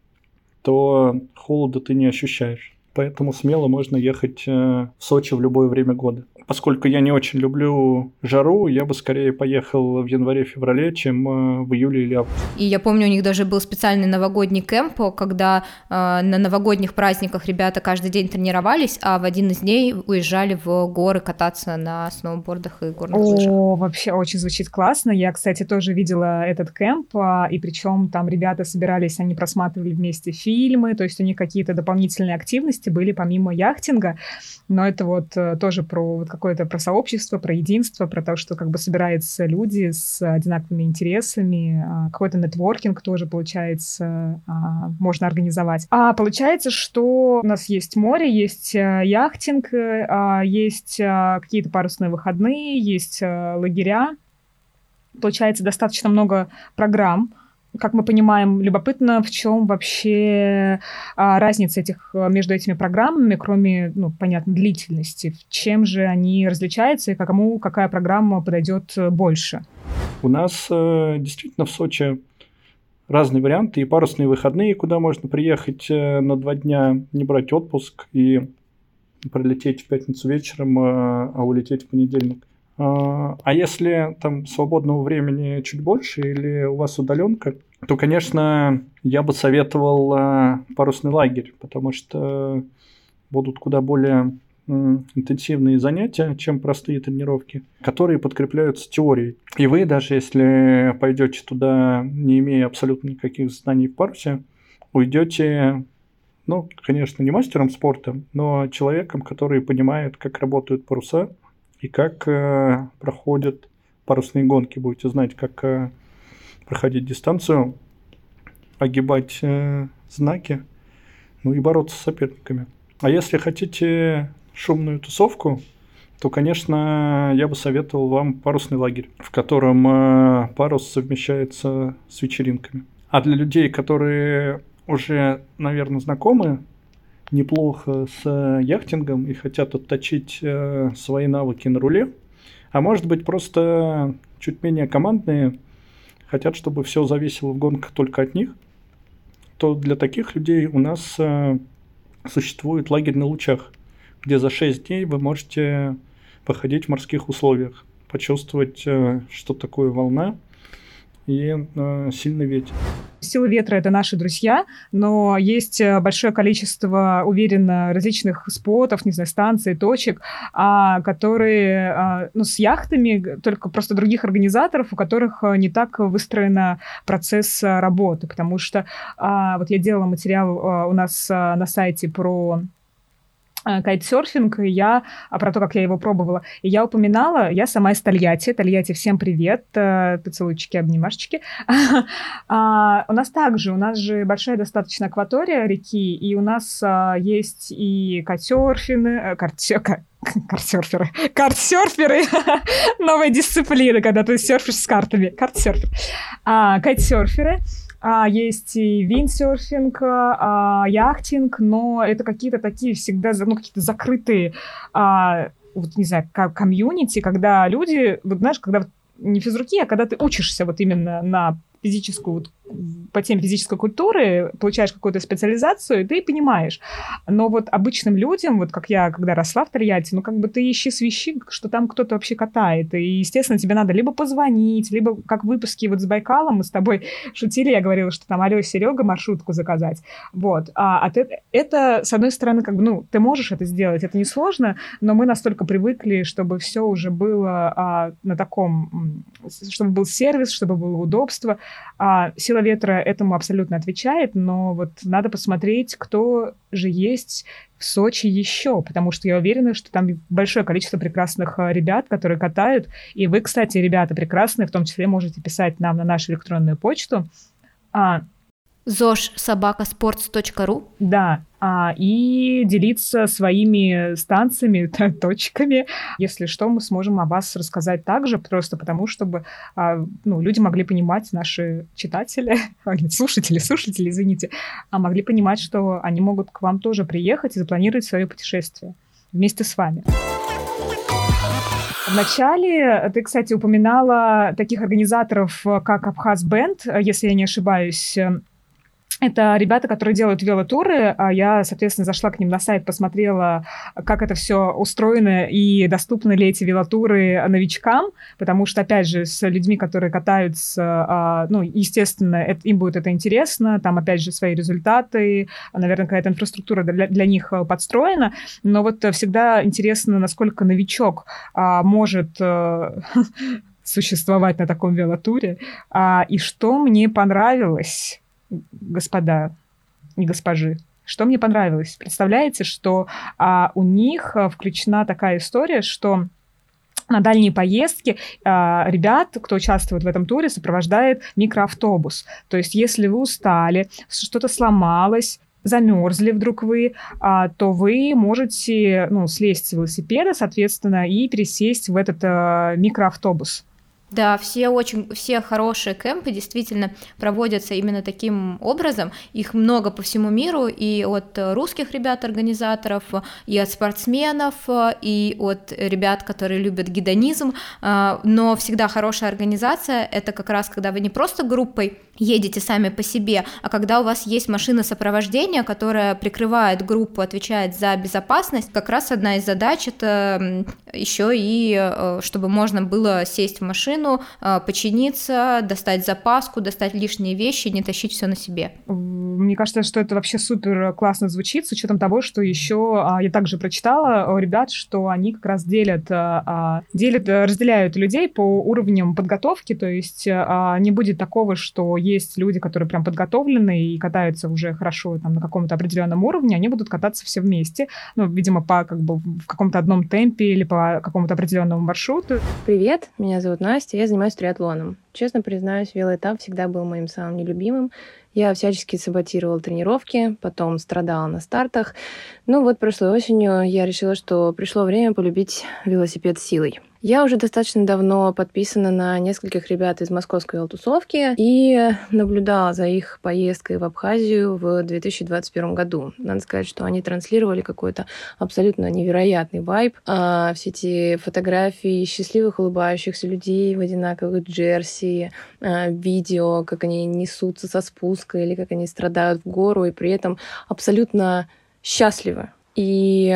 то холода ты не ощущаешь. Поэтому смело можно ехать э, в Сочи в любое время года поскольку я не очень люблю жару, я бы скорее поехал в январе-феврале, чем э, в июле или августе. И я помню, у них даже был специальный новогодний кемп, когда э, на новогодних праздниках ребята каждый день тренировались, а в один из дней уезжали в горы кататься на сноубордах и горных лыжах. О, вообще очень звучит классно. Я, кстати, тоже видела этот кемп, а, и причем там ребята собирались, они просматривали вместе фильмы, то есть у них какие-то дополнительные активности были помимо яхтинга, но это вот э, тоже про вот какое-то про сообщество, про единство, про то, что как бы собираются люди с одинаковыми интересами, а, какой-то нетворкинг тоже получается а, можно организовать. А получается, что у нас есть море, есть э, яхтинг, э, а, есть какие-то парусные выходные, есть лагеря. Получается достаточно много программ, как мы понимаем, любопытно, в чем вообще а, разница этих, а, между этими программами, кроме, ну, понятно, длительности. В чем же они различаются и кому какая программа подойдет больше? У нас э, действительно в Сочи разные варианты. И парусные выходные, куда можно приехать э, на два дня, не брать отпуск и прилететь в пятницу вечером, э, а улететь в понедельник. А, а если там свободного времени чуть больше или у вас удаленка, то, конечно, я бы советовал а, парусный лагерь, потому что будут куда более интенсивные занятия, чем простые тренировки, которые подкрепляются теорией. И вы, даже если пойдете туда, не имея абсолютно никаких знаний в парусе, уйдете, ну, конечно, не мастером спорта, но человеком, который понимает, как работают паруса, и как э, проходят парусные гонки. Будете знать, как э, проходить дистанцию, огибать э, знаки, ну и бороться с соперниками. А если хотите шумную тусовку, то, конечно, я бы советовал вам парусный лагерь, в котором э, парус совмещается с вечеринками. А для людей, которые уже, наверное, знакомы неплохо с э, яхтингом и хотят отточить э, свои навыки на руле, а может быть просто чуть менее командные, хотят, чтобы все зависело в гонках только от них, то для таких людей у нас э, существует лагерь на лучах, где за 6 дней вы можете походить в морских условиях, почувствовать, что такое волна, и э, сильный ветер. Силы ветра — это наши друзья, но есть э, большое количество, уверенно, различных спотов, не знаю, станций, точек, а, которые а, ну, с яхтами, только просто других организаторов, у которых э, не так выстроен процесс работы, потому что а, вот я делала материал а, у нас а, на сайте про Э, кайтсерфинг, и я а про то, как я его пробовала. И я упоминала, я сама из Тольятти. Тольятти, всем привет, э, поцелуйчики, обнимашечки. а, у нас также, у нас же большая достаточно акватория реки, и у нас а, есть и кайтсерфины, картсерферы, картсерферы, картсерферы, новая дисциплина, когда ты серфишь с картами, картсерфер, а, кайтсерферы, а, есть и виндсерфинг, а, яхтинг, но это какие-то такие всегда ну, какие-то закрытые, а, вот, не знаю, комьюнити, когда люди, вот знаешь, когда не физруки, а когда ты учишься вот именно на физическую вот по теме физической культуры, получаешь какую-то специализацию, и ты понимаешь. Но вот обычным людям, вот как я, когда росла в Тольятти, ну, как бы ты ищи свищи, что там кто-то вообще катает. И, естественно, тебе надо либо позвонить, либо, как в выпуске вот с Байкалом, мы с тобой шутили, я говорила, что там, алло, Серега, маршрутку заказать. Вот. А, а ты, это, с одной стороны, как бы, ну, ты можешь это сделать, это несложно, но мы настолько привыкли, чтобы все уже было а, на таком, чтобы был сервис, чтобы было удобство. А, сила ветра этому абсолютно отвечает, но вот надо посмотреть, кто же есть в Сочи еще, потому что я уверена, что там большое количество прекрасных а, ребят, которые катают. И вы, кстати, ребята прекрасные, в том числе можете писать нам на нашу электронную почту. А, zoshabakasports.ru Да, а, и делиться своими станциями, точками. Если что, мы сможем о вас рассказать также, просто потому, чтобы а, ну, люди могли понимать, наши читатели, слушатели, слушатели, извините, а могли понимать, что они могут к вам тоже приехать и запланировать свое путешествие вместе с вами. Вначале ты, кстати, упоминала таких организаторов, как Абхаз Бенд, если я не ошибаюсь. Это ребята, которые делают велотуры. А я, соответственно, зашла к ним на сайт, посмотрела, как это все устроено и доступны ли эти велотуры новичкам, потому что, опять же, с людьми, которые катаются, а, ну, естественно, это, им будет это интересно, там, опять же, свои результаты, наверное, какая-то инфраструктура для, для них э, подстроена, но вот всегда интересно, насколько новичок а, может э, существовать на таком велотуре. И что мне понравилось господа и госпожи. Что мне понравилось? Представляете, что а, у них а, включена такая история, что на дальние поездки а, ребят, кто участвует в этом туре, сопровождает микроавтобус. То есть, если вы устали, что-то сломалось, замерзли вдруг вы, а, то вы можете ну, слезть с велосипеда, соответственно, и пересесть в этот а, микроавтобус. Да, все очень, все хорошие кемпы действительно проводятся именно таким образом. Их много по всему миру, и от русских ребят-организаторов, и от спортсменов, и от ребят, которые любят гедонизм. А, но всегда хорошая организация — это как раз когда вы не просто группой едете сами по себе, а когда у вас есть машина сопровождения, которая прикрывает группу, отвечает за безопасность, как раз одна из задач это еще и э, чтобы можно было сесть в машину, э, починиться, достать запаску, достать лишние вещи, не тащить все на себе. Мне кажется, что это вообще супер классно звучит, с учетом того, что еще а, я также прочитала у ребят, что они как раз делят, а, а, делят разделяют людей по уровням подготовки, то есть не будет такого, что есть люди, которые прям подготовлены и катаются уже хорошо там на каком-то определенном уровне, они будут кататься все вместе, ну, видимо, по как бы в каком-то одном темпе или по какому-то определенному маршруту. Привет, меня зовут Настя, я занимаюсь триатлоном. Честно признаюсь, велоэтап всегда был моим самым нелюбимым. Я всячески саботировала тренировки, потом страдала на стартах. Ну вот прошлой осенью я решила, что пришло время полюбить велосипед силой. Я уже достаточно давно подписана на нескольких ребят из московской велотусовки и наблюдала за их поездкой в Абхазию в 2021 году. Надо сказать, что они транслировали какой-то абсолютно невероятный вайб. А, все эти фотографии счастливых улыбающихся людей в одинаковых джерси, а, видео, как они несутся со спуска или как они страдают в гору и при этом абсолютно счастливы. И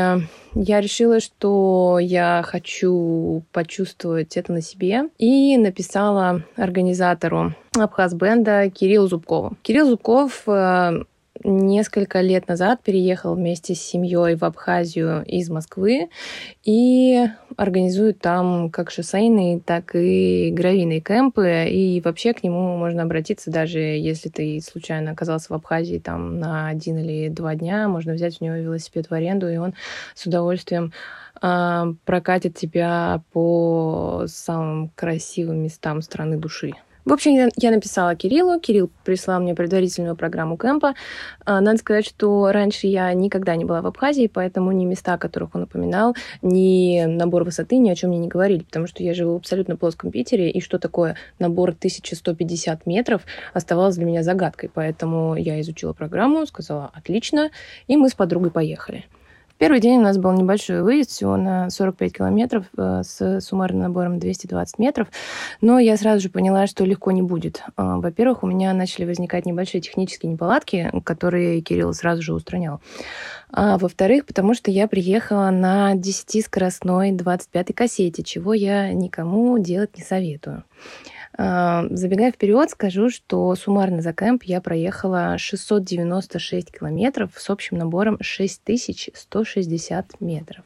я решила, что я хочу почувствовать это на себе. И написала организатору Абхаз-бенда Кириллу Зубкову. Кирилл Зубков э, несколько лет назад переехал вместе с семьей в Абхазию из Москвы и организует там как шоссейные, так и гравийные кемпы. И вообще к нему можно обратиться, даже если ты случайно оказался в Абхазии там на один или два дня, можно взять у него велосипед в аренду, и он с удовольствием э, прокатит тебя по самым красивым местам страны души. В общем, я написала Кириллу, Кирилл прислал мне предварительную программу кемпа. А, надо сказать, что раньше я никогда не была в Абхазии, поэтому ни места, о которых он упоминал, ни набор высоты ни о чем мне не говорили, потому что я живу в абсолютно плоском Питере, и что такое набор 1150 метров оставалось для меня загадкой. Поэтому я изучила программу, сказала «отлично», и мы с подругой поехали. Первый день у нас был небольшой выезд, всего на 45 километров э, с суммарным набором 220 метров, но я сразу же поняла, что легко не будет. А, во-первых, у меня начали возникать небольшие технические неполадки, которые Кирилл сразу же устранял. А во-вторых, потому что я приехала на 10-скоростной 25-й кассете, чего я никому делать не советую. А, забегая вперед, скажу, что суммарно за кемп я проехала 696 километров с общим набором 6160 метров.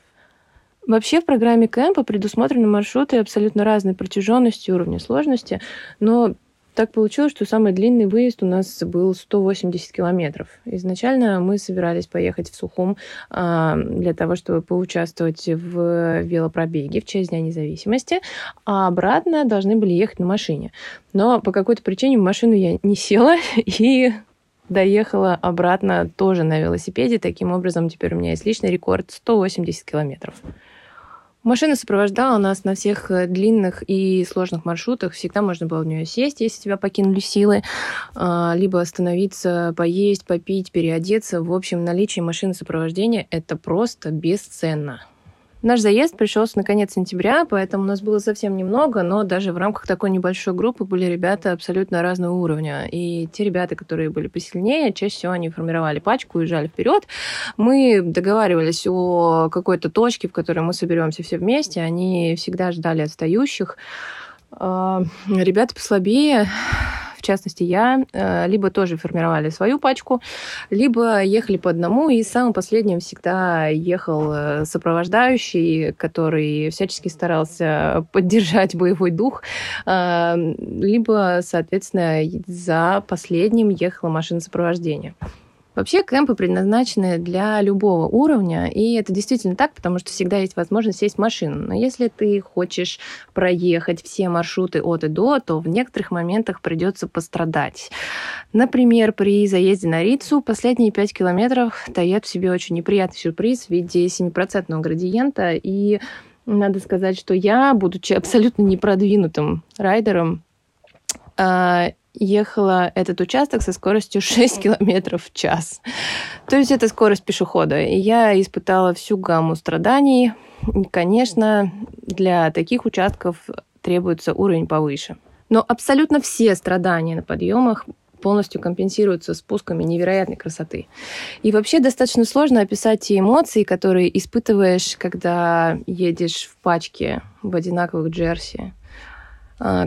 Вообще в программе кемпа предусмотрены маршруты абсолютно разной протяженности и уровня сложности, но так получилось, что самый длинный выезд у нас был 180 километров. Изначально мы собирались поехать в Сухум а, для того, чтобы поучаствовать в велопробеге в честь Дня независимости, а обратно должны были ехать на машине. Но по какой-то причине в машину я не села и доехала обратно тоже на велосипеде. Таким образом, теперь у меня есть личный рекорд 180 километров. Машина сопровождала нас на всех э, длинных и сложных маршрутах. Всегда можно было в нее сесть, если тебя покинули силы, а, либо остановиться, поесть, попить, переодеться. В общем, наличие машины сопровождения – это просто бесценно. Наш заезд пришелся на конец сентября, поэтому у нас было совсем немного, но даже в рамках такой небольшой группы были ребята абсолютно разного уровня. И те ребята, которые были посильнее, чаще всего они формировали пачку, уезжали вперед. Мы договаривались о какой-то точке, в которой мы соберемся все вместе. Они всегда ждали отстающих. А, ребята послабее в частности я, э, либо тоже формировали свою пачку, либо ехали по одному, и самым последним всегда ехал э, сопровождающий, который всячески старался поддержать боевой дух, э, либо, соответственно, за последним ехала машина сопровождения. Вообще кемпы предназначены для любого уровня, и это действительно так, потому что всегда есть возможность сесть в машину. Но если ты хочешь проехать все маршруты от и до, то в некоторых моментах придется пострадать. Например, при заезде на Рицу последние 5 километров таят в себе очень неприятный сюрприз в виде 7% градиента, и надо сказать, что я, будучи абсолютно непродвинутым райдером, а, ехала этот участок со скоростью 6 километров в час. То есть это скорость пешехода. И я испытала всю гамму страданий. И, конечно, для таких участков требуется уровень повыше. Но абсолютно все страдания на подъемах полностью компенсируются спусками невероятной красоты. И вообще достаточно сложно описать те эмоции, которые испытываешь, когда едешь в пачке в одинаковых джерси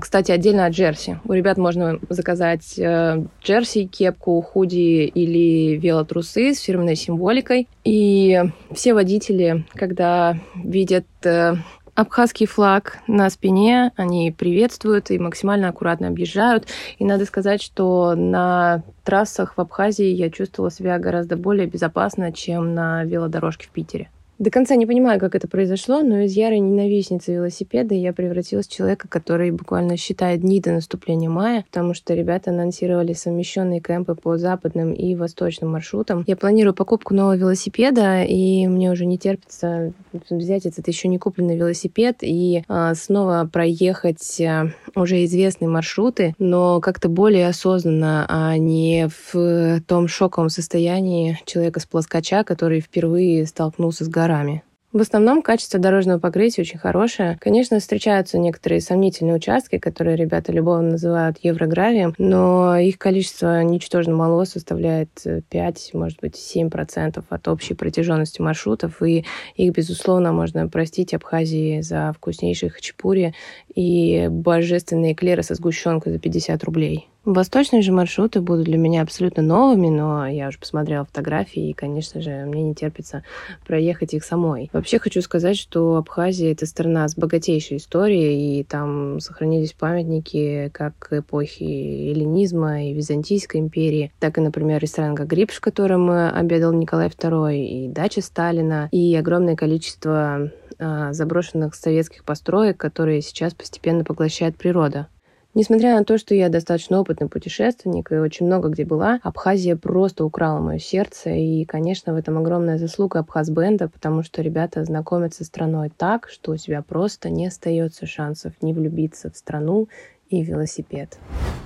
кстати, отдельно от джерси. У ребят можно заказать э, джерси, кепку, худи или велотрусы с фирменной символикой. И все водители, когда видят э, абхазский флаг на спине, они приветствуют и максимально аккуратно объезжают. И надо сказать, что на трассах в Абхазии я чувствовала себя гораздо более безопасно, чем на велодорожке в Питере. До конца не понимаю, как это произошло, но из ярой ненавистницы велосипеда я превратилась в человека, который буквально считает дни до наступления мая, потому что ребята анонсировали совмещенные кемпы по западным и восточным маршрутам. Я планирую покупку нового велосипеда, и мне уже не терпится взять этот еще не купленный велосипед и а, снова проехать а, уже известные маршруты, но как-то более осознанно, а не в том шоковом состоянии человека с плоскоча, который впервые столкнулся с горой горами. В основном качество дорожного покрытия очень хорошее. Конечно, встречаются некоторые сомнительные участки, которые ребята любовно называют еврогравием, но их количество ничтожно мало, составляет 5, может быть, 7% от общей протяженности маршрутов, и их, безусловно, можно простить Абхазии за вкуснейшие хачапури и божественные эклеры со сгущенкой за 50 рублей. Восточные же маршруты будут для меня абсолютно новыми, но я уже посмотрела фотографии, и, конечно же, мне не терпится проехать их самой. Вообще хочу сказать, что Абхазия — это страна с богатейшей историей, и там сохранились памятники как эпохи эллинизма и Византийской империи, так и, например, ресторан Гагриб, в котором обедал Николай II, и дача Сталина, и огромное количество а, заброшенных советских построек, которые сейчас постепенно поглощает природа. Несмотря на то, что я достаточно опытный путешественник и очень много где была, Абхазия просто украла мое сердце. И, конечно, в этом огромная заслуга Абхазбенда, потому что ребята знакомятся с страной так, что у тебя просто не остается шансов не влюбиться в страну и велосипед.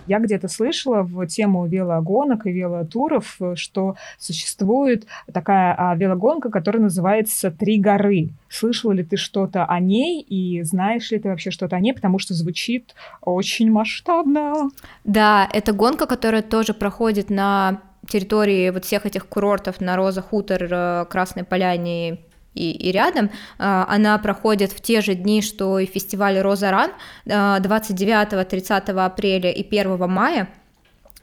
Я где-то слышала в тему велогонок и велотуров, что существует такая а, велогонка, которая называется «Три горы». Слышала ли ты что-то о ней и знаешь ли ты вообще что-то о ней, потому что звучит очень масштабно. Да, это гонка, которая тоже проходит на территории вот всех этих курортов на Роза Хутор, э, Красной Поляне и, и рядом. А, она проходит в те же дни, что и фестиваль Роза Ран 29-30 апреля и 1 мая.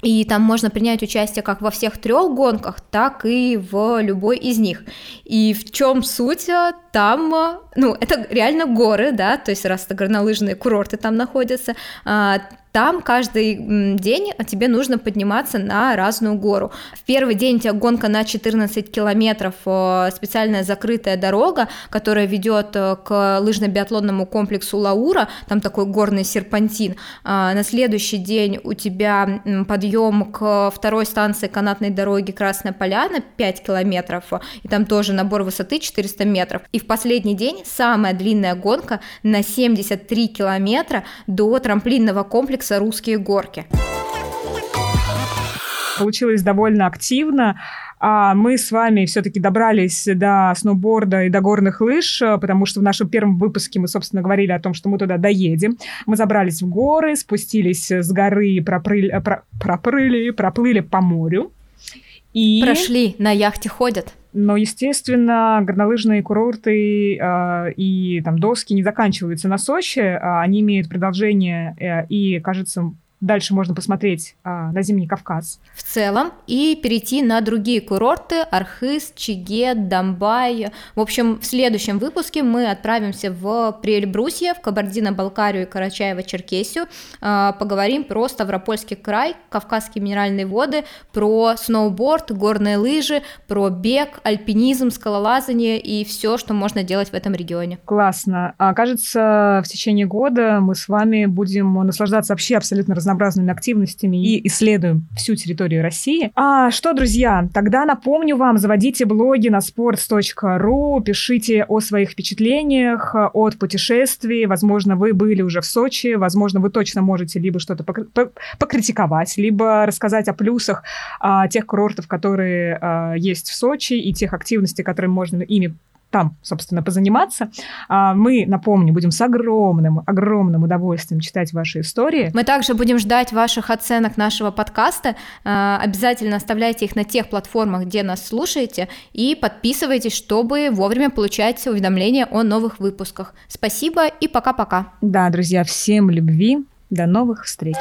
И там можно принять участие как во всех трех гонках, так и в любой из них. И в чем суть? Там, ну, это реально горы, да, то есть раз это горнолыжные курорты там находятся, а, там каждый день тебе нужно подниматься на разную гору. В первый день у тебя гонка на 14 километров, э, специальная закрытая дорога, которая ведет э, к лыжно-биатлонному комплексу Лаура, там такой горный серпантин. А, на следующий день у тебя подъем к второй станции канатной дороги Красная Поляна 5 километров, и там тоже набор высоты 400 метров. И в последний день самая длинная гонка на 73 километра до трамплинного комплекса комплекса «Русские горки». Получилось довольно активно. А мы с вами все-таки добрались до сноуборда и до горных лыж, потому что в нашем первом выпуске мы, собственно, говорили о том, что мы туда доедем. Мы забрались в горы, спустились с горы, пропрыли, про, пропрыли, проплыли по морю. И... Прошли, на яхте ходят. Но, естественно, горнолыжные курорты э, и там доски не заканчиваются на Сочи, э, они имеют продолжение, э, и, кажется, Дальше можно посмотреть а, на Зимний Кавказ. В целом и перейти на другие курорты Архыз, Чигет, Домбай. В общем, в следующем выпуске мы отправимся в Приэльбрусье, в Кабардино-Балкарию и Карачаево-Черкесию. А, поговорим про Ставропольский край, Кавказские минеральные воды, про сноуборд, горные лыжи, про бег, альпинизм, скалолазание и все, что можно делать в этом регионе. Классно. А, кажется, в течение года мы с вами будем наслаждаться вообще абсолютно разнообразными активностями и исследуем всю территорию России. А что, друзья, тогда напомню вам, заводите блоги на sports.ru, пишите о своих впечатлениях от путешествий. Возможно, вы были уже в Сочи, возможно, вы точно можете либо что-то покритиковать, либо рассказать о плюсах а, тех курортов, которые а, есть в Сочи, и тех активностей, которые можно ими там, собственно, позаниматься. А, мы, напомню, будем с огромным, огромным удовольствием читать ваши истории. Мы также будем ждать ваших оценок нашего подкаста. А, обязательно оставляйте их на тех платформах, где нас слушаете, и подписывайтесь, чтобы вовремя получать уведомления о новых выпусках. Спасибо и пока-пока. Да, друзья, всем любви. До новых встреч.